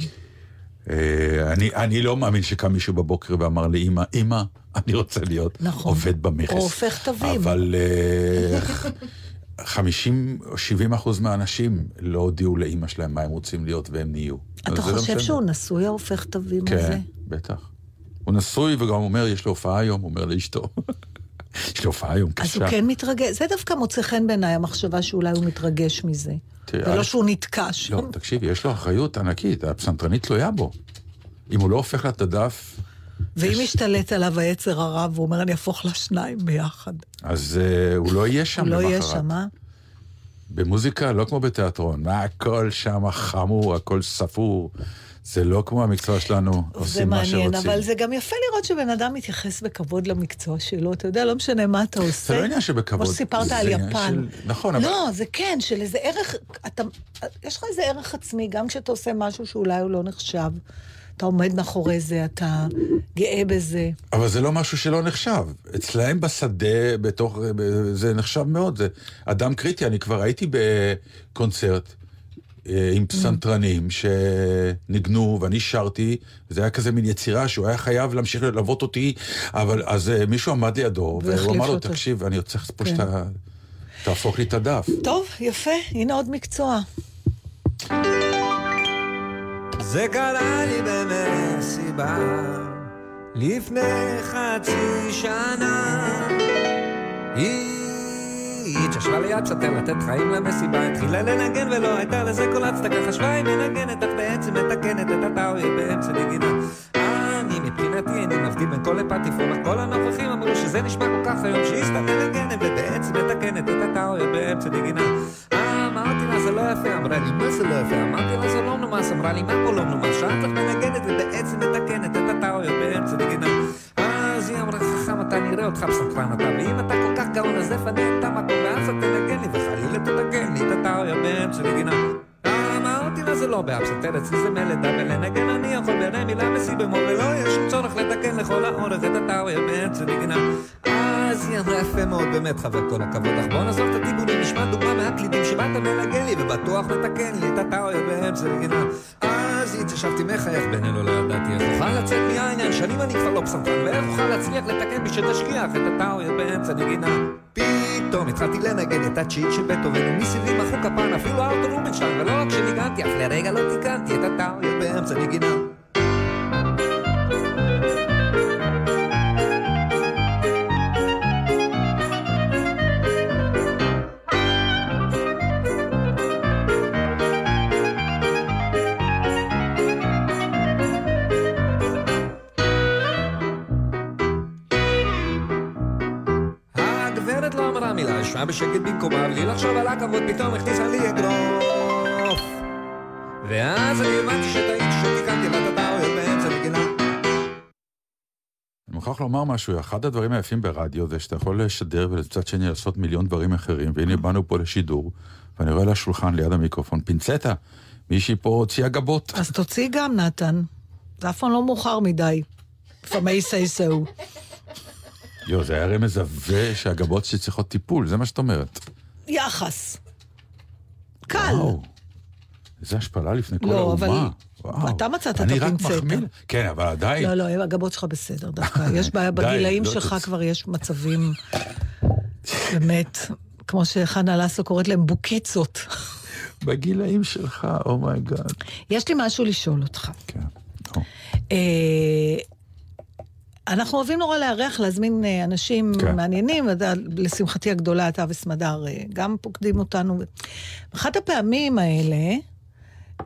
אה, אני, אני לא מאמין שקם מישהו בבוקר ואמר לי, אמא, אמא, אני רוצה להיות
נכון.
עובד במכס.
או הופך תווים.
אבל אה, 50 או 70 אחוז מהאנשים לא הודיעו לאימא שלהם מה הם רוצים להיות והם נהיו.
אתה
לא
חושב. שהוא נשוי ההופך תווים הזה?
כן, בטח. הוא נשוי וגם אומר, יש לו הופעה היום, הוא אומר לאשתו. יש לו הופעה היום
אז
קשה.
הוא כן מתרגש, זה דווקא מוצא חן בעיניי, המחשבה שאולי הוא מתרגש מזה. ולא שהוא נתקע שם.
לא, תקשיבי, יש לו אחריות ענקית, הפסנתרנית תלויה בו. אם הוא לא הופך לה את הדף,
ואם
יש-
משתלט עליו היצר הרע, והוא אומר, אני אהפוך לשניים ביחד.
אז uh, הוא לא יהיה שם
הוא לא
למחרת.
יהיה שם, אה?
במוזיקה, לא כמו בתיאטרון. מה, הכל שם חמור, הכל ספור. זה לא כמו המקצוע שלנו,
זה
עושים מה
מעניין,
שרוצים.
אבל זה גם יפה לראות שבן אדם מתייחס בכבוד למקצוע שלו. אתה יודע, לא משנה מה אתה עושה.
זה לא עניין שבכבוד.
כמו שסיפרת
זה
על יפן.
של- נכון, אבל...
לא, זה כן, של איזה ערך, אתה, יש לך איזה ערך עצמי, גם כשאתה עושה משהו שאולי הוא לא נחשב. אתה עומד מאחורי זה, אתה גאה בזה.
אבל זה לא משהו שלא נחשב. אצלהם בשדה, בתוך... זה נחשב מאוד, זה אדם קריטי. אני כבר הייתי בקונצרט עם פסנתרנים שניגנו, ואני שרתי, זה היה כזה מין יצירה שהוא היה חייב להמשיך ללוות אותי, אבל אז אה, מישהו עמד לידו, והוא אמר לו. תקשיב, אני צריך פה
כן.
שאתה... תהפוך לי את הדף.
טוב, יפה, הנה עוד מקצוע.
זה קרה לי במסיבה לפני חצי שנה. היא התיישבה ליד שוטר לתת חיים למסיבה, התחילה לנגן ולא הייתה לזה כל הצדקה, חשבה היא מנגנת, אך בעצם מתקנת את הטאויה באמצע נגינה. אני מבחינתי איני מבדיל בין כל לפטיפון, אך כל הנוכחים אמרו שזה נשמע כל כך היום שהיא סתם מנגנת ובעצם מתקנת את הטאויה באמצע נגינה. אמרתי לה זה לא יפה, אמרה לי מה זה לא יפה? אמרתי לה זה לא מנומס, אמרה לי מה פה לא מנומס? שאת מנגנת ובעצם מתקנת את הטאויה באמצע נגינה. אז היא אמרה חכם אתה נראה אותך פסנתרן אתה ואם אתה כל כך גאון אז לפנה את המקום ואז אתה תנגן לי וחלילה תתקן לי את הטאויה באמצע נגינה. אמרתי לה זה לא באפסנתר אצלי זה מלדה ולנגן אני יכול ברמי מילה במול ולא יש שום צורך לתקן לכל האורך את הטאויה באמצע נגינה. אז היא אמרה יפה מאוד באמת חבר כל הכבוד אך בוא נעזוב את הדיבורים נשמע דוגמה מהקלידים שבאת מנגן לי ובטוח מתקן לי את הטאויה באמצע נגינה. אז התיישבתי מחייך בינינו לא ידעתי איך אוכל לצאת מהעניין שנים אני כבר לא פסנתרן ואיך אוכל להצליח לתקן בי שתשכיח את הטאויה באמצע נגינה. פתאום התחלתי לנגן את הצ'יט של בטהובן ומסביבי מחאו כפיים אפילו ארתור רובינשטיין ולא רק שניגנתי אף לרגע לא תיקנתי את הטאויה באמצע נגינה. בשקט במקומה, בלי לחשוב על הכבוד, פתאום הכניסה לי אגרוף. ואז אני הבנתי שטעיתי שתיקנתי לה את הטעויות באמצע נגינה.
אני מוכרח לומר משהו, אחד הדברים היפים ברדיו זה שאתה יכול לשדר ולצד שני לעשות מיליון דברים אחרים, והנה באנו פה לשידור, ואני רואה על השולחן ליד המיקרופון פינצטה, מישהי פה הוציאה גבות.
אז תוציא גם, נתן. זה אף פעם לא מאוחר מדי. If I may say so.
יו, זה היה הרי מזווה שהגבות שלי צריכות טיפול, זה מה שאת אומרת.
יחס. קל.
וואו, איזה השפלה לפני כל
לא,
האומה.
אבל
וואו.
אתה מצאת את
אני רק
הפינצטה.
מחמיא. כן, אבל עדיין.
לא, לא, הגבות שלך בסדר דווקא. יש בעיה בגילאים
לא
שלך כבר יש מצבים, באמת, כמו שחנה לסו קוראת להם בוקיצות.
בגילאים שלך, אומייגאד.
יש לי משהו לשאול אותך.
כן. נו.
אנחנו אוהבים נורא לארח, להזמין אה, אנשים
כן.
מעניינים, לשמחתי הגדולה, אתה וסמדר אה, גם פוקדים אותנו. אחת הפעמים האלה,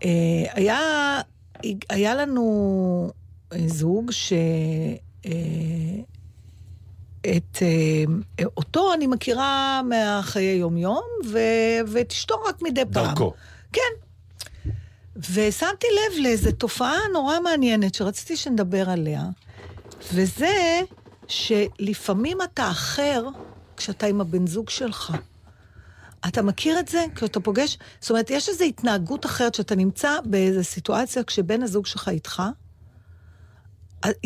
אה, היה, היה לנו זוג אה, את אותו אני מכירה מהחיי יום-יום, ו- ואת אשתו רק מדי פעם.
דרכו.
כן. ושמתי לב לאיזו תופעה נורא מעניינת שרציתי שנדבר עליה, וזה שלפעמים אתה אחר כשאתה עם הבן זוג שלך. אתה מכיר את זה? כשאתה פוגש... זאת אומרת, יש איזו התנהגות אחרת שאתה נמצא באיזו סיטואציה כשבן הזוג שלך איתך.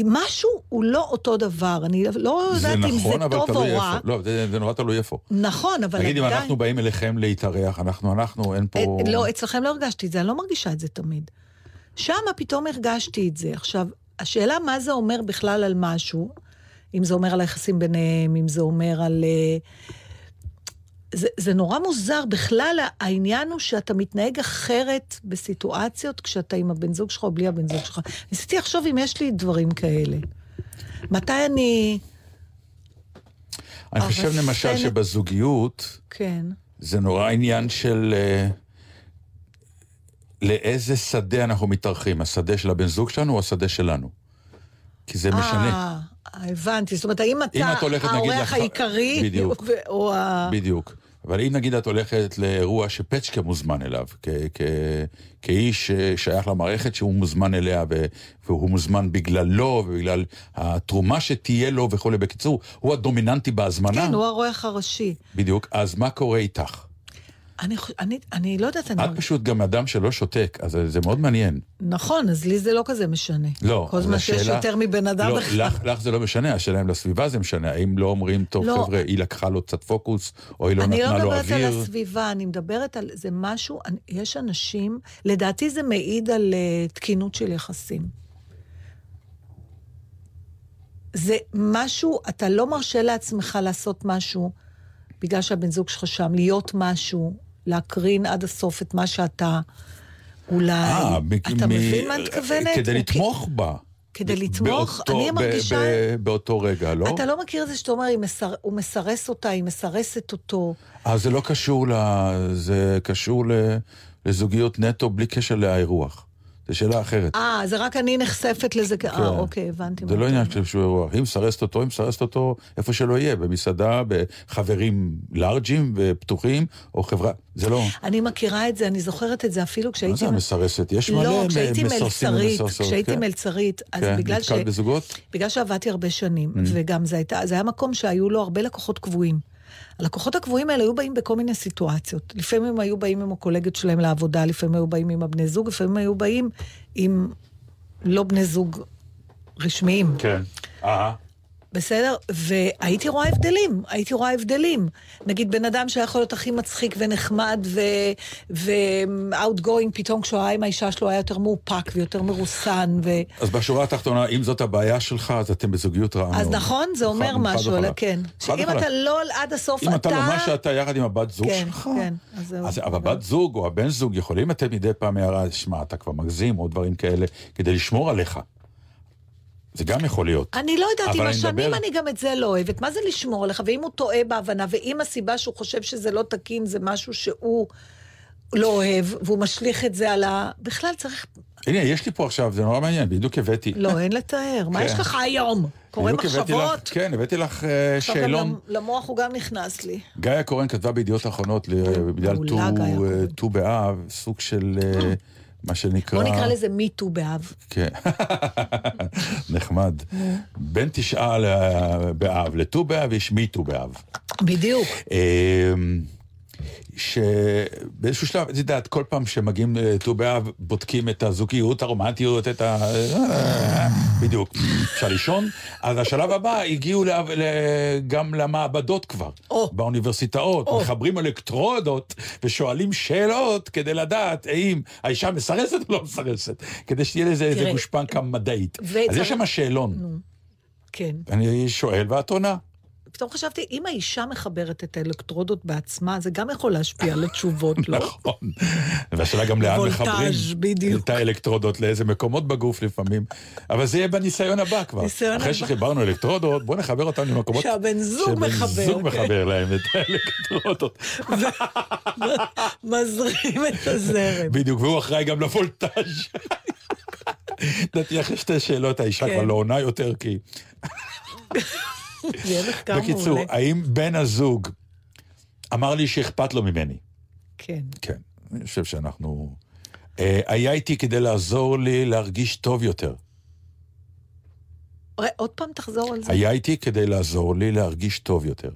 משהו הוא לא אותו דבר, אני לא יודעת אם
נכון,
זה
אבל
טוב או רע.
לא, זה זה נורא תלוי איפה.
נכון, אבל
נגיד, אם
עדיין...
אנחנו באים אליכם להתארח, אנחנו, אנחנו, אין פה...
אה, לא, אצלכם לא הרגשתי את זה, אני לא מרגישה את זה תמיד. שם פתאום הרגשתי את זה. עכשיו, השאלה מה זה אומר בכלל על משהו, אם זה אומר על היחסים ביניהם, אם זה אומר על... אה, זה, זה נורא מוזר, בכלל העניין הוא שאתה מתנהג אחרת בסיטואציות כשאתה עם הבן זוג שלך או בלי הבן זוג שלך. ניסיתי לחשוב אם יש לי דברים כאלה. מתי אני...
אני חושב למשל שבזוגיות,
כן.
זה נורא עניין של אה, לאיזה שדה אנחנו מתארחים, השדה של הבן זוג שלנו או השדה שלנו. כי זה משנה.
אה, הבנתי. זאת אומרת, האם
אם
אתה האורח העיקרי,
בדיוק.
או ה...
בדיוק. אבל אם נגיד את הולכת לאירוע שפצ'קה מוזמן אליו, כ- כ- כאיש ששייך למערכת שהוא מוזמן אליה, ו- והוא מוזמן בגללו, ובגלל התרומה שתהיה לו וכולי. בקיצור, הוא הדומיננטי בהזמנה.
כן, הוא האורח הראשי.
בדיוק. אז מה קורה איתך?
אני, אני, אני לא יודעת, אני...
את פשוט גם אדם שלא שותק, אז זה מאוד מעניין.
נכון, אז לי זה לא כזה משנה.
לא,
כל זמן שיש יותר מבן אדם
לא,
בכלל.
לך, לך זה לא משנה, השאלה אם לסביבה זה משנה. האם לא אומרים, טוב,
לא.
חבר'ה, היא לקחה לו קצת פוקוס, או היא לא
אני לא
נתנה לו
מדברת על
אוויר.
הסביבה, אני מדברת על... זה משהו... אני- יש אנשים... לדעתי זה מעיד על uh, תקינות של יחסים. זה משהו, אתה לא מרשה לעצמך לעשות משהו בגלל שהבן זוג שלך שם, להיות משהו, להקרין עד הסוף את מה שאתה אולי...
אה, מ-
אתה
מ-
מבין מה אני מתכוונת?
כדי לתמוך בה.
כדי לתמוך?
באותו-
אני מרגישה-
באותו רגע, לא?
אתה לא מכיר את זה שאתה אומר, "היא מסר- הוא מסרס אותה, היא מסרסת אותו.
אז זה לא קשור ל... זה קשור ל... לזוגיות נטו בלי קשר לאירוח. זו שאלה אחרת.
אה, זה רק אני נחשפת לזה. כ-
כן.
אה, אוקיי, הבנתי.
זה
מה
לא עניין. של שהוא אירוח. היא מסרסת אותו, היא מסרסת אותו איפה שלא יהיה, במסעדה, בחברים לארג'ים ופתוחים, או חברה. זה לא...
אני מכירה את זה, אני זוכרת את זה אפילו
מה
כשהייתי...
זה המסרסת? יש מלא
לא, כשהייתי מלצרית, כשהייתי
כן.
מלצרית, אז
כן,
בגלל ש... בגלל שעבדתי הרבה שנים,
Mm.
וגם זה היה מקום שהיו לו הרבה לקוחות קבועים. הלקוחות הקבועים האלה היו באים בכל מיני סיטואציות. לפעמים הם היו באים עם הקולגות שלהם לעבודה, לפעמים היו באים עם הבני זוג, לפעמים היו באים עם לא בני זוג רשמיים.
כן. אה.
בסדר? והייתי רואה הבדלים, הייתי רואה הבדלים. נגיד בן אדם שהיה יכול להיות הכי מצחיק ונחמד ו-outgoing, פתאום כשהוא היה עם האישה שלו היה יותר מאופק ויותר מרוסן. ו...
אז בשורה התחתונה, אם זאת הבעיה שלך, אז אתם בזוגיות רעה
אז
מאוד.
נכון, זה אומר
חד- חד
משהו. אלא כן. שאם. אתה לא עד הסוף,
אם
אתה...
אתה לא מה שאתה יחד עם הבת זוג
כן,
שלך,
כן, אז זהו.
אז אבל בת זוג או הבן זוג יכולים לתת מדי פעם הערה, שמע, אתה כבר מגזים, או דברים כאלה, כדי לשמור עליך. זה גם יכול להיות.
אני לא יודעת, עם
אני
השנים
מדבר-
אני גם את זה לא אוהבת. מה זה לשמור עליך? ואם הוא טועה בהבנה, ואם הסיבה שהוא חושב שזה לא תקין זה משהו שהוא לא אוהב, והוא משליך את זה על ה... בכלל צריך...
הנה, יש לי פה עכשיו, זה נורא מעניין, בדיוק הבאתי.
לא, אין לתאר. מה
כן.
יש לך היום? קורא מחשבות?
כן, הבאתי לך אה,
עכשיו
שאלון.
למ- למוח הוא גם נכנס לי.
גיא קורן כתבה בידיעות אחרונות, ל- בגלל
מעולה,
ט"ו
גאיה
אה. ט"ו באב, סוג של אה, מה שנקרא...
בוא נקרא לזה מיטו באב.
כן, נחמד. בין תשעה באב לט"ו באב יש מט"ו באב.
בדיוק.
שבאיזשהו שלב, את יודעת, כל פעם שמגיעים לט"ו באב, בודקים את הזוגיות, הרומנטיות, את ה... בדיוק, אפשר לישון. אז השלב הבא, הגיעו גם למעבדות כבר,
או.
באוניברסיטאות.
או.
מחברים אלקטרודות ושואלים שאלות כדי לדעת האם האישה מסרסת או לא מסרסת, כדי שתהיה לזה איזה גושפנקה מדעית. אז יש שם שאלון.
כן.
אני שואל ואת עונה.
פתאום חשבתי, אם האישה מחברת את האלקטרודות בעצמה, זה גם יכול להשפיע על התשובות, לא?
נכון. והשאלה גם לאן מחברים
בדיוק.
את האלקטרודות, לאיזה מקומות בגוף לפעמים. אבל זה יהיה בניסיון הבא כבר.
ניסיון
אחרי
הבא.
שחיברנו אלקטרודות, בואו נחבר אותם למקומות...
שהבן זוג מחבר,
שבן זוג
כן.
מחבר להם את האלקטרודות.
מזרים את הזרם.
בדיוק, והוא אחראי גם לוולטאז'. נתתי לך שתי שאלות, האישה
כן.
כבר לא עונה יותר, כי...
זה יהיה מחקר
בקיצור. האם בן הזוג אמר לי שאכפת לו ממני?
כן.
כן, אני חושב שאנחנו... אה, היה איתי כדי לעזור לי להרגיש טוב יותר.
עוד פעם תחזור על זה.
היה איתי כדי לעזור לי להרגיש טוב יותר.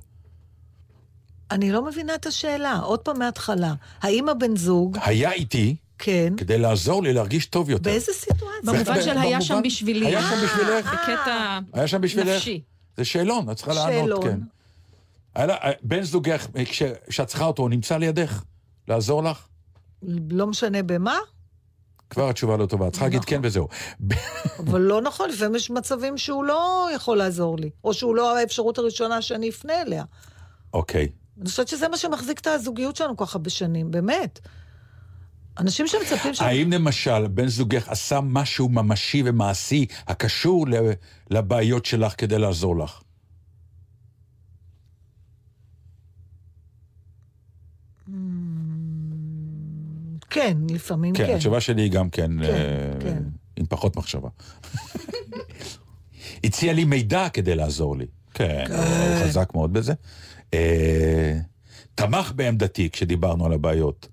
אני לא מבינה את השאלה. עוד פעם מההתחלה. האם הבן זוג,
היה איתי
כן,
כדי לעזור לי להרגיש טוב יותר.
באיזה סיטואציה?
במובן של היה שם בשבילי.
היה שם בשבילך.
בקטע. נפשי.
זה שאלון, את צריכה לענות,
שאלון.
כן. היה לה- בן זוגך, כש- כשאת צריכה אותו, הוא נמצא לידך? לעזור לך?
לא משנה במה,
כבר התשובה לא טובה, צריכה להגיד כן וזהו.
אבל לא נכון, לפעמים יש מצבים שהוא לא יכול לעזור לי, או שהוא לא האפשרות הראשונה שאני אפנה אליה.
אוקיי.
אני חושבת שזה מה שמחזיק את הזוגיות שלנו ככה בשנים, באמת. אנשים שמצפים ש...
האם למשל בן זוגך עשה משהו ממשי ומעשי הקשור לבעיות שלך כדי לעזור לך?
כן, לפעמים
כן,
כן.
התשובה שלי היא גם כן,
כן,
אה,
כן.
עם פחות מחשבה. הציע לי מידע כדי לעזור לי. כן, הוא חזק מאוד בזה. אה, תמך בעמדתי כשדיברנו על הבעיות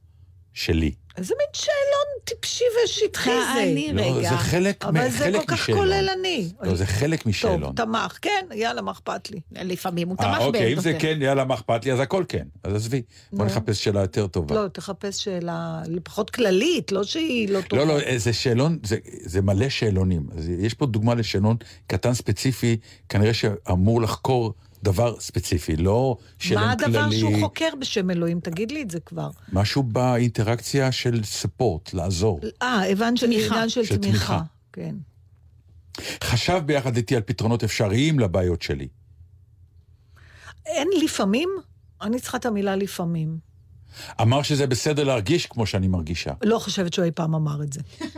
שלי.
איזה מין שאלון טיפשי ושטחי זה.
תעני
לא,
רגע.
זה חלק,
אבל
מ-
זה כל כך
משאלון.
כוללני.
לא, זה חלק משאלון.
טוב, תמך, כן, יאללה, מה אכפת לי?
לפעמים הוא
אה,
תמך
אוקיי, אם זה
בעמדותיך.
כן, יאללה, מה אכפת לי, אז הכל כן. אז עזבי, בוא. נחפש שאלה יותר טובה.
לא, תחפש שאלה לפחות כללית, לא שהיא לא טובה.
לא, לא, זה שאלון, זה, זה מלא שאלונים. אז יש פה דוגמה לשאלון קטן ספציפי, כנראה שאמור לחקור דבר ספציפי, לא
מה
כללי.
הדבר שהוא חוקר בשם אלוהים? תגיד לי את זה כבר.
משהו באינטראקציה של ספורט, לעזור.
אה, הבנת של
תמיכה.
עניין של
של
תמיכה.
תמיכה.
כן.
חשב ביחד איתי על פתרונות אפשריים לבעיות שלי.
אין לפעמים? אני צריכה את המילה לפעמים.
אמר שזה בסדר להרגיש כמו שאני מרגישה.
לא חושבת שהוא אי פעם אמר את זה.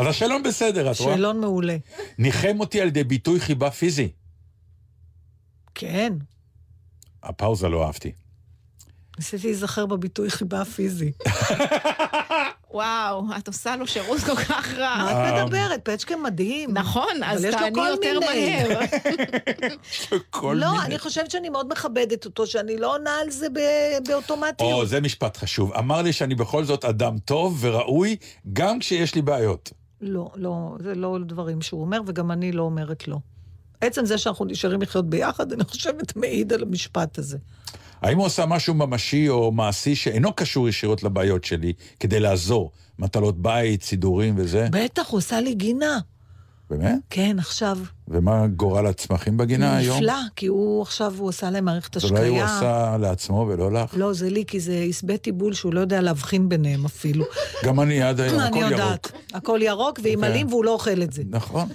אז השאלון בסדר, את רואה?
שאלון מעולה.
ניחם אותי על ידי ביטוי חיבה פיזי.
כן.
הפאוזה לא אהבתי.
ניסיתי להיזכר בביטוי חיבה פיזי.
וואו, את עושה לו שירות כל כך רע.
מה את מדברת? פצ'קה מדהים.
נכון, אז
אבל יש לו
תעני
כל
יותר
מיני.
מהר.
לא. אני חושבת שאני מאוד מכבדת אותו, שאני לא עונה על זה ב- באוטומטיות.
או, זה משפט חשוב. אמר לי שאני בכל זאת אדם טוב וראוי, גם כשיש לי בעיות.
לא, לא, זה לא דברים שהוא אומר, וגם אני לא אומרת לא. עצם זה שאנחנו נשארים לחיות ביחד, אני חושבת, מעיד על המשפט הזה.
האם הוא עשה משהו ממשי או מעשי שאינו קשור ישירות לבעיות שלי, כדי לעזור? מטלות בית, סידורים וזה?
בטח, הוא עשה לי גינה.
באמת?
כן, עכשיו.
ומה גורל הצמחים בגינה היום?
נפלא, כי הוא עכשיו, הוא עשה להם מערכת
אז אולי הוא
השקיה.
עשה לעצמו ולא לך?
לא, זה לי, כי זה עשבי טיבול שהוא לא יודע להבחין ביניהם אפילו.
גם אני עד היום,
אני
הכל ירוק.
יודעת. הכל ירוק ועם. עלים והוא לא אוכל את זה.
נכון.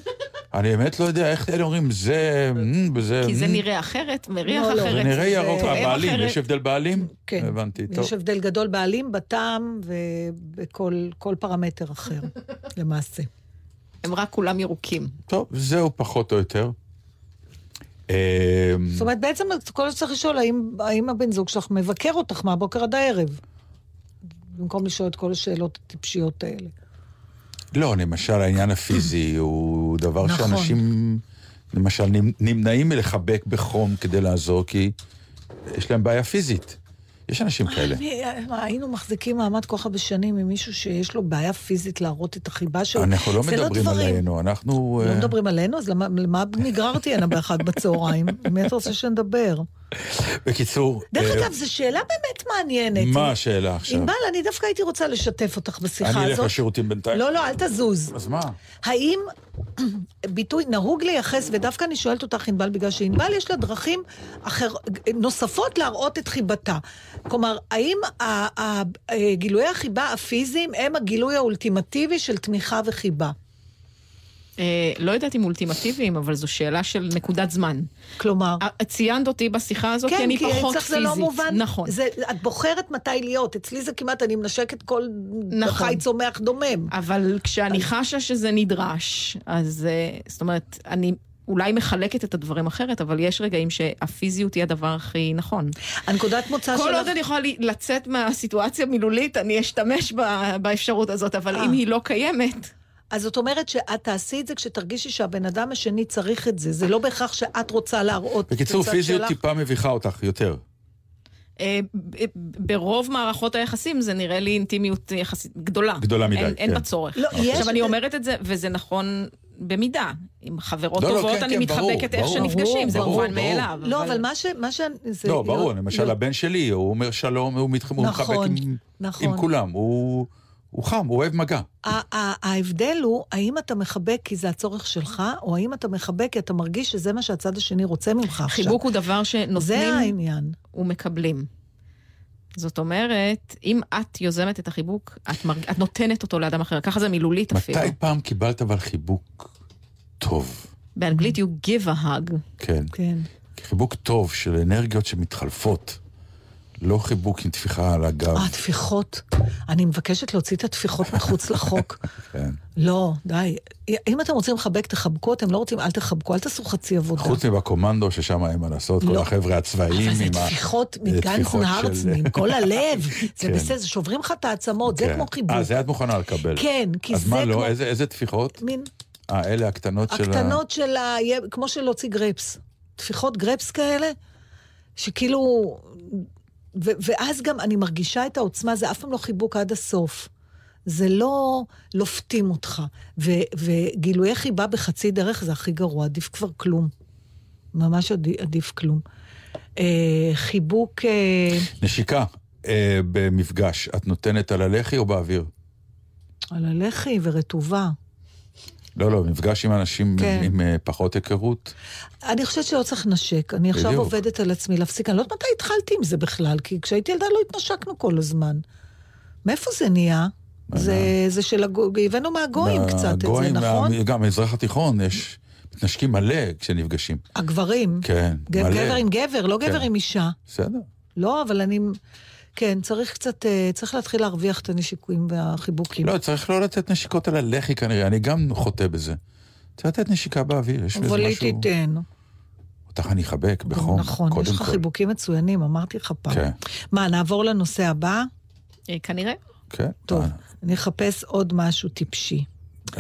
אני באמת לא יודע איך אלה אומרים, זה... וזה...
כי זה. נראה אחרת, מריח
לא, לא.
אחרת.
זה נראה ירוק. הבעלים,
אחרת.
יש הבדל בעלים?
כן.
הבנתי, טוב.
יש הבדל גדול בעלים, בטעם ובכל כל פרמטר אחר, למעשה.
הם רק כולם ירוקים.
טוב, זהו פחות או יותר. אמ,
זאת אומרת, בעצם כל שצריך לשאול, האם, האם הבן זוג שלך מבקר אותך מהבוקר עד הערב? במקום לשאול את כל השאלות הטיפשיות האלה.
לא, למשל העניין הפיזי הוא דבר
נכון.
שאנשים, למשל, נמ- נמנעים מלחבק בחום כדי לעזור, כי יש להם בעיה פיזית. יש אנשים כאלה.
מה, היינו מחזיקים מעמד כל כך הרבה שנים עם מישהו שיש לו בעיה פיזית להראות את החיבה שלו.
אנחנו לא
זה
מדברים
דברים.
עלינו, אנחנו...
לא
אה,
מדברים עלינו? אז למה, למה נגררתי הנה באחד בצהריים? מי אתה רוצה שנדבר?
בקיצור...
דרך
אה,
אגב, זו שאלה באמת מעניינת.
מה השאלה עכשיו?
ענבל, אני דווקא הייתי רוצה לשתף אותך בשיחה הזאת.
אני אלך לשירותים בינתיים.
לא, לא, אל תזוז.
אז מה?
האם ביטוי, נהוג לייחס, ודווקא אני שואלת אותך, ענבל, בגלל שענבל יש לה דרכים אחר, נוספות להראות את חיבתה. כלומר, האם ה- ה- גילויי החיבה הפיזיים הם הגילוי האולטימטיבי של תמיכה וחיבה?
אה, לא יודעת אם אולטימטיביים, אבל זו שאלה של נקודת זמן.
כלומר...
אה, ציינת אותי בשיחה הזאת, כי
כן,
אני
כי
פחות
אצלך
פיזית.
זה לא מובן.
נכון.
זה, את בוחרת מתי להיות. אצלי זה כמעט, אני מנשקת כל
נכון.
חי צומח דומם.
אבל כשאני חשה שזה נדרש, אז אה, זאת אומרת, אני אולי מחלקת את הדברים אחרת, אבל יש רגעים שהפיזיות היא הדבר הכי נכון.
הנקודת מוצא
כל
שלך...
עוד אני יכולה לצאת מהסיטואציה המילולית, אני אשתמש באפשרות הזאת, אבל אם היא לא קיימת...
אז זאת אומרת שאת תעשי את זה כשתרגישי שהבן אדם השני צריך את זה. זה לא בהכרח שאת רוצה להראות
בקיצור,
את הצד
פיזיות
שלך.
טיפה מביכה אותך יותר.
אה, ברוב מערכות היחסים זה נראה לי אינטימיות יחסית גדולה.
גדולה מדי,
אין, אין
כן.
בה צורך.
לא,
עכשיו, אני אומרת את זה, וזה נכון במידה. עם חברות
לא, לא,
טובות,
כן,
אני
כן, ברור,
מתחבקת איך
ברור.
שנפגשים, זה
ברור,
מובן
ברור.
מאליו.
לא, אבל מה ש... מה ש... זה...
לא, ברור, למשל הבן שלי, הוא אומר שלום, הוא מתח- הוא מחבק
נכון,
עם-
נכון.
עם כולם, הוא הוא חם, הוא אוהב מגע.
ההבדל הוא, האם אתה מחבק כי זה הצורך שלך, או האם אתה מחבק כי אתה מרגיש שזה מה שהצד השני רוצה ממך עכשיו.
חיבוק הוא דבר
זה
שנותנים
העניין.
ומקבלים. זאת אומרת, אם את יוזמת את החיבוק, את, מרג... את נותנת אותו לאדם אחר, ככה זה מילולית אפילו.
מתי פעם קיבלת אבל חיבוק טוב?
באנגלית you give a hug.
כן.
כן.
חיבוק טוב של אנרגיות שמתחלפות. לא חיבוק עם טפיחה על הגב.
אה, טפיחות. אני מבקשת להוציא את הטפיחות מחוץ לחוק.
כן.
לא, די. אם אתם רוצים לחבק, תחבקו, אתם לא רוצים, אל תחבקו, אל תעשו חצי עבודה.
חוץ מבקומנדו, ששם אין מה לעשות, כל
לא.
החבר'ה הצבאיים
אבל
עם ה...
טפיחות
זה טפיחות של-
הרצמן, עם כל הלב. זה
כן.
בסדר, זה שוברים לך את העצמות, זה
כן.
כמו חיבוק.
אה, זה את מוכנה לקבל.
כן, כי
אז
זה
מה
כמו...
לא? איזה איזה טפיחות?
מין
אה, אלה הקטנות של ה...
הקטנות של ה... כמו של להוציא גרפס. טפיחות גרפס כאלה, שכאילו... ו- ואז גם אני מרגישה את העוצמה, זה אף פעם לא חיבוק עד הסוף. זה לא לופתים אותך. ו- וגילויי חיבה בחצי דרך זה הכי גרוע, עדיף כבר כלום. ממש עדיף, עדיף כלום. אה, חיבוק... אה,
נשיקה אה, במפגש, את נותנת על הלחי או באוויר?
על הלחי ורטובה.
לא, לא, מפגש עם אנשים
כן.
עם, עם אה, פחות היכרות.
אני חושבת שלא צריך לנשק. אני עכשיו
בדיוק.
עובדת על עצמי להפסיק. אני לא יודעת מתי התחלתי עם זה בכלל, כי כשהייתי ילדה לא התנשקנו כל הזמן. מאיפה זה נהיה? זה, זה של הגויים, הבאנו מהגויים קצת את זה, נכון?
מה- גם במזרח התיכון יש, מתנשקים מלא כשנפגשים.
הגברים.
כן,
ג-
מלא.
גבר עם גבר, לא גבר
כן.
עם אישה.
בסדר.
לא, אבל אני... כן, צריך קצת, אה, צריך להתחיל להרוויח את הנשיקויים והחיבוקים.
לא, צריך לא לתת נשיקות על הלחי כנראה, אני גם חוטא בזה. צריך לתת נשיקה באוויר, יש בזה
אבל היא
משהו...
תיתן.
אותך אני אחבק בחום,
נכון,
קודם
יש לך
כל.
חיבוקים מצוינים, אמרתי לך פעם.
כן,
מה, נעבור לנושא הבא?
אה, כנראה.
כן.
טוב,
אה,
אני אחפש עוד משהו טיפשי.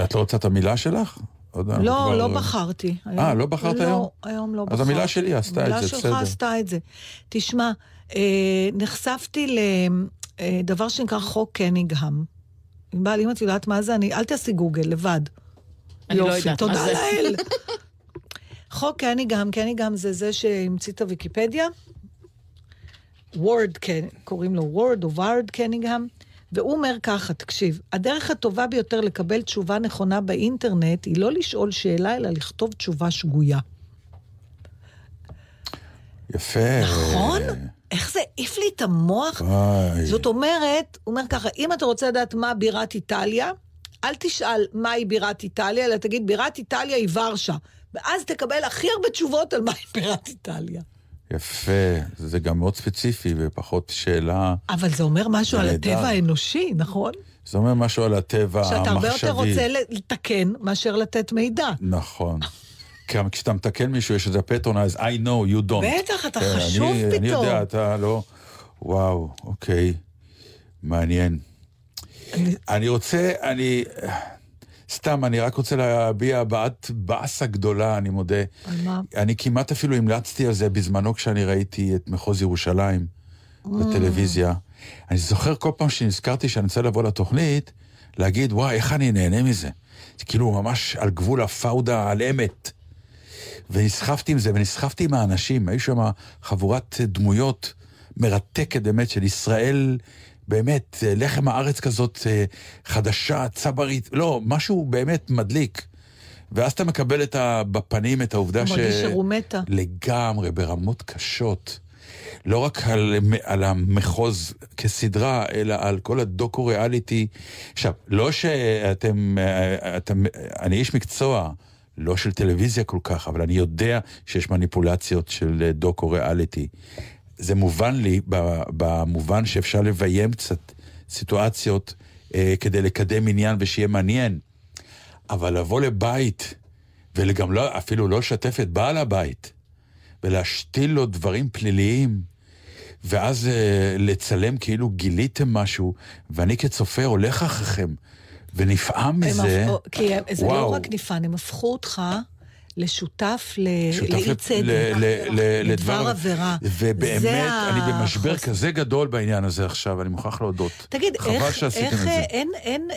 את לא רוצה את המילה שלך? עוד אנחנו
לא,
כבר-
לא בחרתי.
אה, לא בחרת היום?
לא, היום לא
אז
בחרתי.
המילה שלי עשתה את זה,
המילה
בסדר.
שלך עשתה את זה. תשמע, אה, נחשפתי לדבר שנקרא חוק קניגהם. ענבל, אם את יודעת מה זה, אני, אל תעשי גוגל, לבד.
אני לא
יופי,
יודעת מה
תודה
זה.
לאל. חוק קניגהם, זה זה שהמציא את הוויקיפדיה. וורד, קוראים לו וורד או וורד קניגהם. והוא אומר ככה, תקשיב, הדרך הטובה ביותר לקבל תשובה נכונה באינטרנט היא לא לשאול שאלה, אלא לכתוב תשובה שגויה.
יפה.
נכון? איך זה העיף לי את המוח?
וואי.
זאת אומרת, הוא אומר ככה, אם אתה רוצה לדעת מה בירת איטליה, אל תשאל מהי בירת איטליה, אלא תגיד, בירת איטליה היא ורשה. ואז תקבל הכי הרבה תשובות על מהי בירת איטליה.
יפה, זה גם מאוד ספציפי ופחות שאלה.
אבל זה אומר משהו על. הטבע האנושי, נכון?
זה אומר משהו על הטבע המחשבי.
שאתה הרבה יותר רוצה לתקן מאשר לתת מידע.
נכון. גם כשאתה מתקן מישהו, יש איזה patronize, I know, you don't.
בטח, אתה
כן,
חשוב
אני, אני
פתאום.
יודע, אתה לא... וואו, אוקיי. מעניין.
אני-
אני רוצה, אני... סתם, אני רק רוצה להביע הבעת באסה גדולה, אני מודה.
על מה?
אני כמעט אפילו המלצתי על זה בזמנו כשאני ראיתי את מחוז ירושלים בטלוויזיה. אני זוכר כל פעם שנזכרתי שאני רוצה לבוא לתוכנית, להגיד, וואי, איך אני נהנה מזה. זה כאילו ממש על גבול הפאודה על אמת. ונסחפתי עם זה, ונסחפתי עם האנשים. היו שם חבורת דמויות מרתקת באמת של ישראל, באמת, אה, לחם הארץ כזאת אה, חדשה, צברית, לא, משהו באמת מדליק. ואז אתה מקבל את ה... בפנים את העובדה ש...
מרגיש שרומטה.
לגמרי, ברמות קשות. לא רק על, על המחוז כסדרה, אלא על כל הדוקו-ריאליטי. עכשיו, לא שאתם, אה, אתם, אני איש מקצוע, לא של טלוויזיה כל כך, אבל אני יודע שיש מניפולציות של דוקו-ריאליטי. זה מובן לי במובן שאפשר לביים קצת סיטואציות אה, כדי לקדם עניין ושיהיה מעניין. אבל לבוא לבית וגם לא, אפילו לא לשתף את בעל הבית, ולהשתיל לו דברים פליליים, ואז אה, לצלם כאילו גיליתם משהו, ואני כצופה הולך אחריכם, ונפעם מזה.
כי זה לא
וואו.
רק נפען, הם הפכו אותך לשותף ל- לאי צדק,
ל- ל- ל-
לדבר עבירה.
ובאמת,
זה
אני במשבר
החוסר.
כזה גדול בעניין הזה עכשיו, אני מוכרח להודות.
תגיד,
חבל
איך,
שעשיתם
איך
את זה.
אה, אין, אין,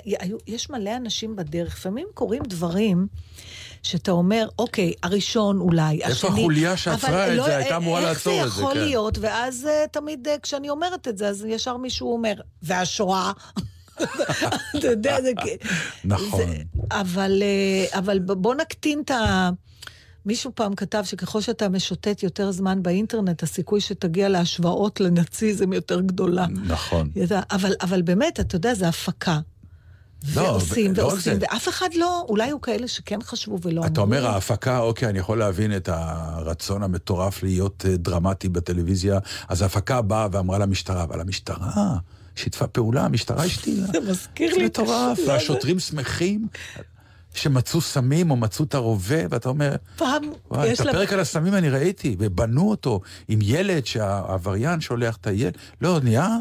יש מלא אנשים בדרך, לפעמים קורים דברים שאתה אומר, אוקיי, הראשון אולי,
איפה
השני...
החוליה שעצרה
אבל
את
לא,
זה? הייתה אמורה לעצור את
איך
זה,
זה יכול
כן.
להיות? ואז אה, תמיד אה, כשאני אומרת את זה, אז ישר מישהו אומר, והשואה. אתה יודע, זה... כ-
נכון.
זה, אבל, אה, אבל בוא נקטין את ה... מישהו פעם כתב שככל שאתה משוטט יותר זמן באינטרנט, הסיכוי שתגיע להשוואות לנאציזם יותר גדולה.
נכון.
ידע, אבל, אבל באמת, אתה יודע, זה הפקה.
לא,
ועושים
ו- לא
ועושים,
זה.
ואף אחד לא, אולי היו כאלה שכן חשבו ולא
אתה אומר ההפקה, אוקיי, אני יכול להבין את הרצון המטורף להיות אה, דרמטי בטלוויזיה, אז ההפקה באה ואמרה למשטרה, אבל המשטרה שיתפה פעולה, המשטרה השתילה.
זה מזכיר
זה
לי...
מטורף,
לא, זה-
והשוטרים שמחים שמצאו סמים או מצאו את הרובה, ואתה אומר,
פעם,
וואי,
יש
את
לה...
הפרק על הסמים אני ראיתי, ובנו אותו עם ילד שהעבריין שולח את הילד, לא, נהיה...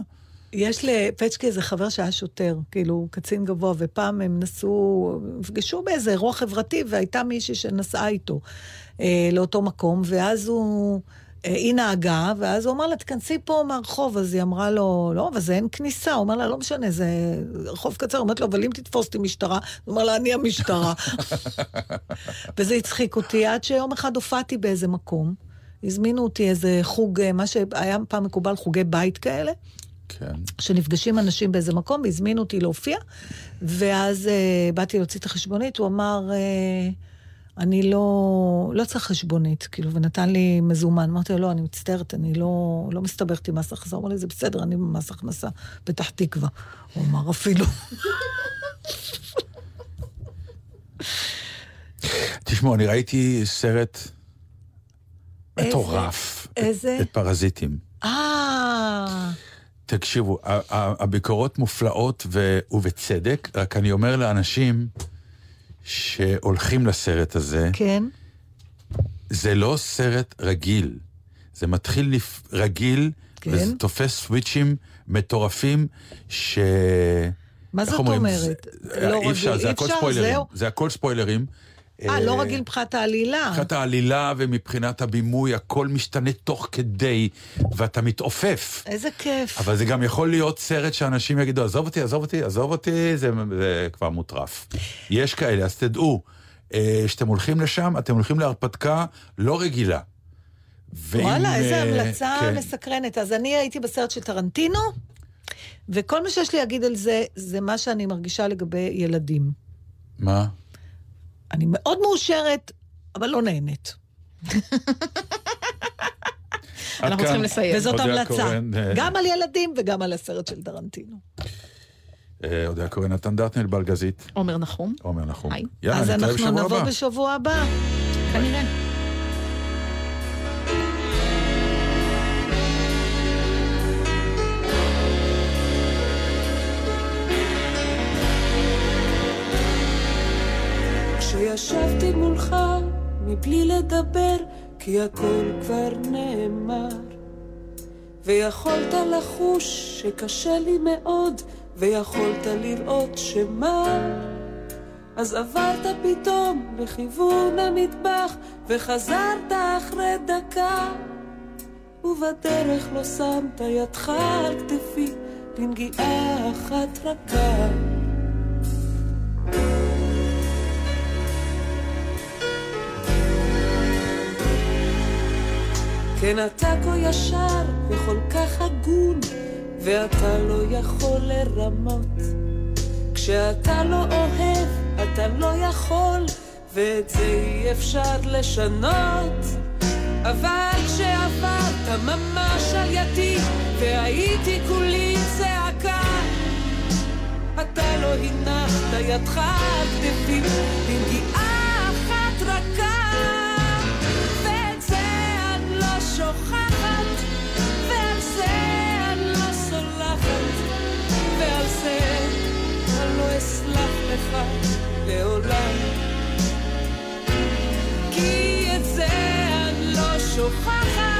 יש לפצ'קי איזה חבר שהיה שוטר, כאילו, קצין גבוה, ופעם הם נסעו, נפגשו באיזה אירוע חברתי, והייתה מישהי שנסעה איתו אה, לאותו מקום, ואז הוא... היא נהגה, ואז הוא אמר לה, תכנסי פה מהרחוב, אז היא אמרה לו, לא, אבל זה אין כניסה. הוא אומר לה, לא משנה, זה רחוב קצר. אומרת לו, אבל אם תתפוס אותי משטרה, הוא אומר לה, אני המשטרה. וזה הצחיק אותי, עד שיום אחד הופעתי באיזה מקום. הזמינו אותי איזה חוג, אה, מה שהיה פעם מקובל, חוגי בית כאלה.
כן.
שנפגשים אנשים באיזה מקום, והזמינו אותי להופיע, ואז אה, באתי להוציא את החשבונית, הוא אמר, אה, אני לא, לא צריך חשבונית, כאילו, ונתן לי מזומן. אמרתי לו, לא, אני מצטערת, אני לא, לא מסתבכת עם מס הכנסה. הוא אמר לי, זה בסדר, אני במס הכנסה, פתח תקווה. הוא אמר, אפילו.
תשמעו, אני ראיתי סרט? מטורף.
איזה?
את פרזיטים.
אה,
תקשיבו, הביקורות מופלאות ובצדק, רק אני אומר לאנשים שהולכים לסרט הזה,
כן.
זה לא סרט רגיל. זה מתחיל לפ... רגיל,
כן.
וזה תופס סוויצ'ים מטורפים ש...
מה זאת? אומרת?
זה-
לא
אי אפשר, זה הכל ספוילרים.
זהו.
זה הכל ספוילרים.
אה, לא רגיל מבחינת העלילה.
מבחינת העלילה ומבחינת הבימוי, הכל משתנה תוך כדי, ואתה מתעופף.
איזה כיף.
אבל זה גם יכול להיות סרט שאנשים יגידו, עזוב אותי, עזוב אותי, עזוב אותי, זה, זה כבר מוטרף. יש כאלה, אז תדעו, אה, שאתם הולכים לשם, אתם הולכים להרפתקה לא רגילה. ואם,
וואלה, איזה
אה,
המלצה
כן.
מסקרנת. אז אני הייתי בסרט של טרנטינו, וכל מה שיש לי להגיד על זה, זה מה שאני מרגישה לגבי ילדים.
מה?
אני מאוד מאושרת, אבל לא נהנית.
אנחנו. צריכים לסיים.
וזאת המלצה.
אה,
גם על ילדים וגם על הסרט של טרנטינו.
אה, אודיה קורן, נתן דטנל בלגזית,
עומר נחום,
עומר נחום.
היי.
יאללה,
אז אנחנו נבוא. בשבוע הבא.
כנראה.
כשישבתי מולך מבלי לדבר, כי הכל כבר נאמר. ויכולת לחוש שקשה לי מאוד, ויכולת לראות שמה. אז עברת פתאום לכיוון המטבח, וחזרת אחרי דקה. ובדרך לא שמת ידך על כתפי לנגיעה אחת רכה. כן, אתה כה ישר וכל כך הגון, ואתה לא יכול לרמות. כשאתה לא אוהב, אתה לא יכול, ואת זה אי אפשר לשנות. אבל כשעברת ממש על ידי, והייתי כולי צעקה, אתה לא הנחת ידך על כתפי לנגיעה אחת רכה. לא לא לעולם. כי את זה את לא שוכחת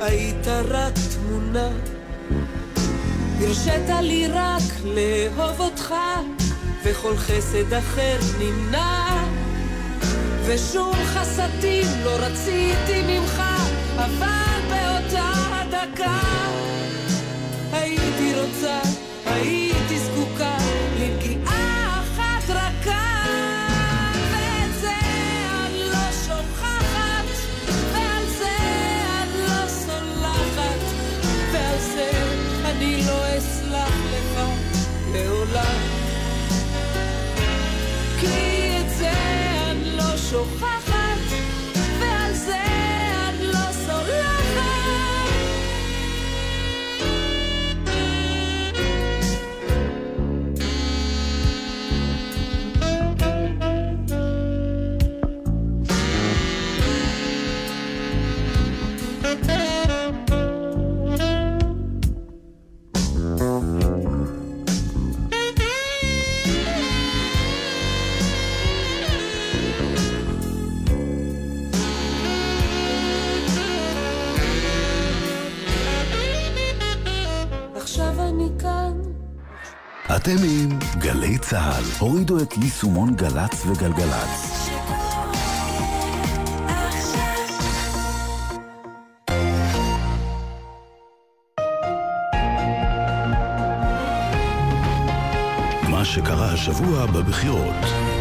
היית רק תמונה. הרשית לי רק לאהוב אותך, וכל חסד אחר נמנע. ושום חסדים לא רציתי ממך, אבל באותה דקה הייתי רוצה, הייתי אני לא
אתם עם גלי צה"ל. הורידו את יישומון גל"צ וגלגלצ. מה שקרה השבוע בבחירות.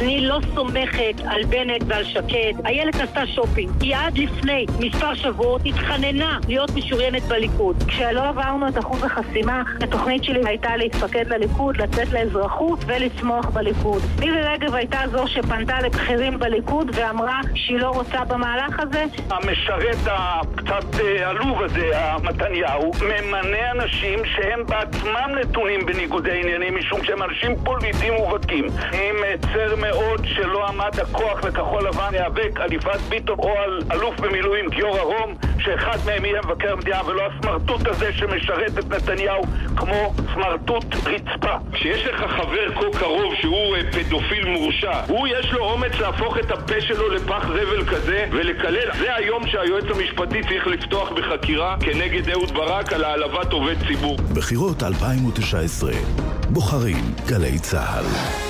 אני לא סומכת על בנט ועל שקד. איילת עשתה שופינג. היא עד לפני מספר שבועות התחננה להיות משוריינת בליכוד. כשלא עברנו את אחוז החסימה, התוכנית שלי הייתה להתפקד לליכוד, לצאת לאזרחות ולצמוח בליכוד. מירי רגב הייתה זו שפנתה לבכירים בליכוד ואמרה שהיא לא רוצה במהלך הזה.
המשרת הקצת אה, עלוב הזה, המתניהו, ממנה אנשים שהם בעצמם נתונים בניגודי עניינים משום שהם אנשים פוליטיים מובהקים. אני מצר מאוד שלא עמד הכוח לכחול לבן להיאבק על יפעת ביטון או על אלוף במילואים גיורא רום שאחד מהם יהיה מבקר המדינה ולא הסמרטוט הזה שמשרת את נתניהו כמו סמרטוט רצפה. כשיש לך חבר כה קרוב שהוא אה, פדופיל מורשע, הוא יש לו אומץ להפוך את הפה שלו לפח זבל כזה ולקלל. זה היום שהיועץ המשפטי צריך לפתוח בחקירה כנגד אהוד ברק על העלבת עובד ציבור.
בחירות 2019. בוחרים גלי צה"ל.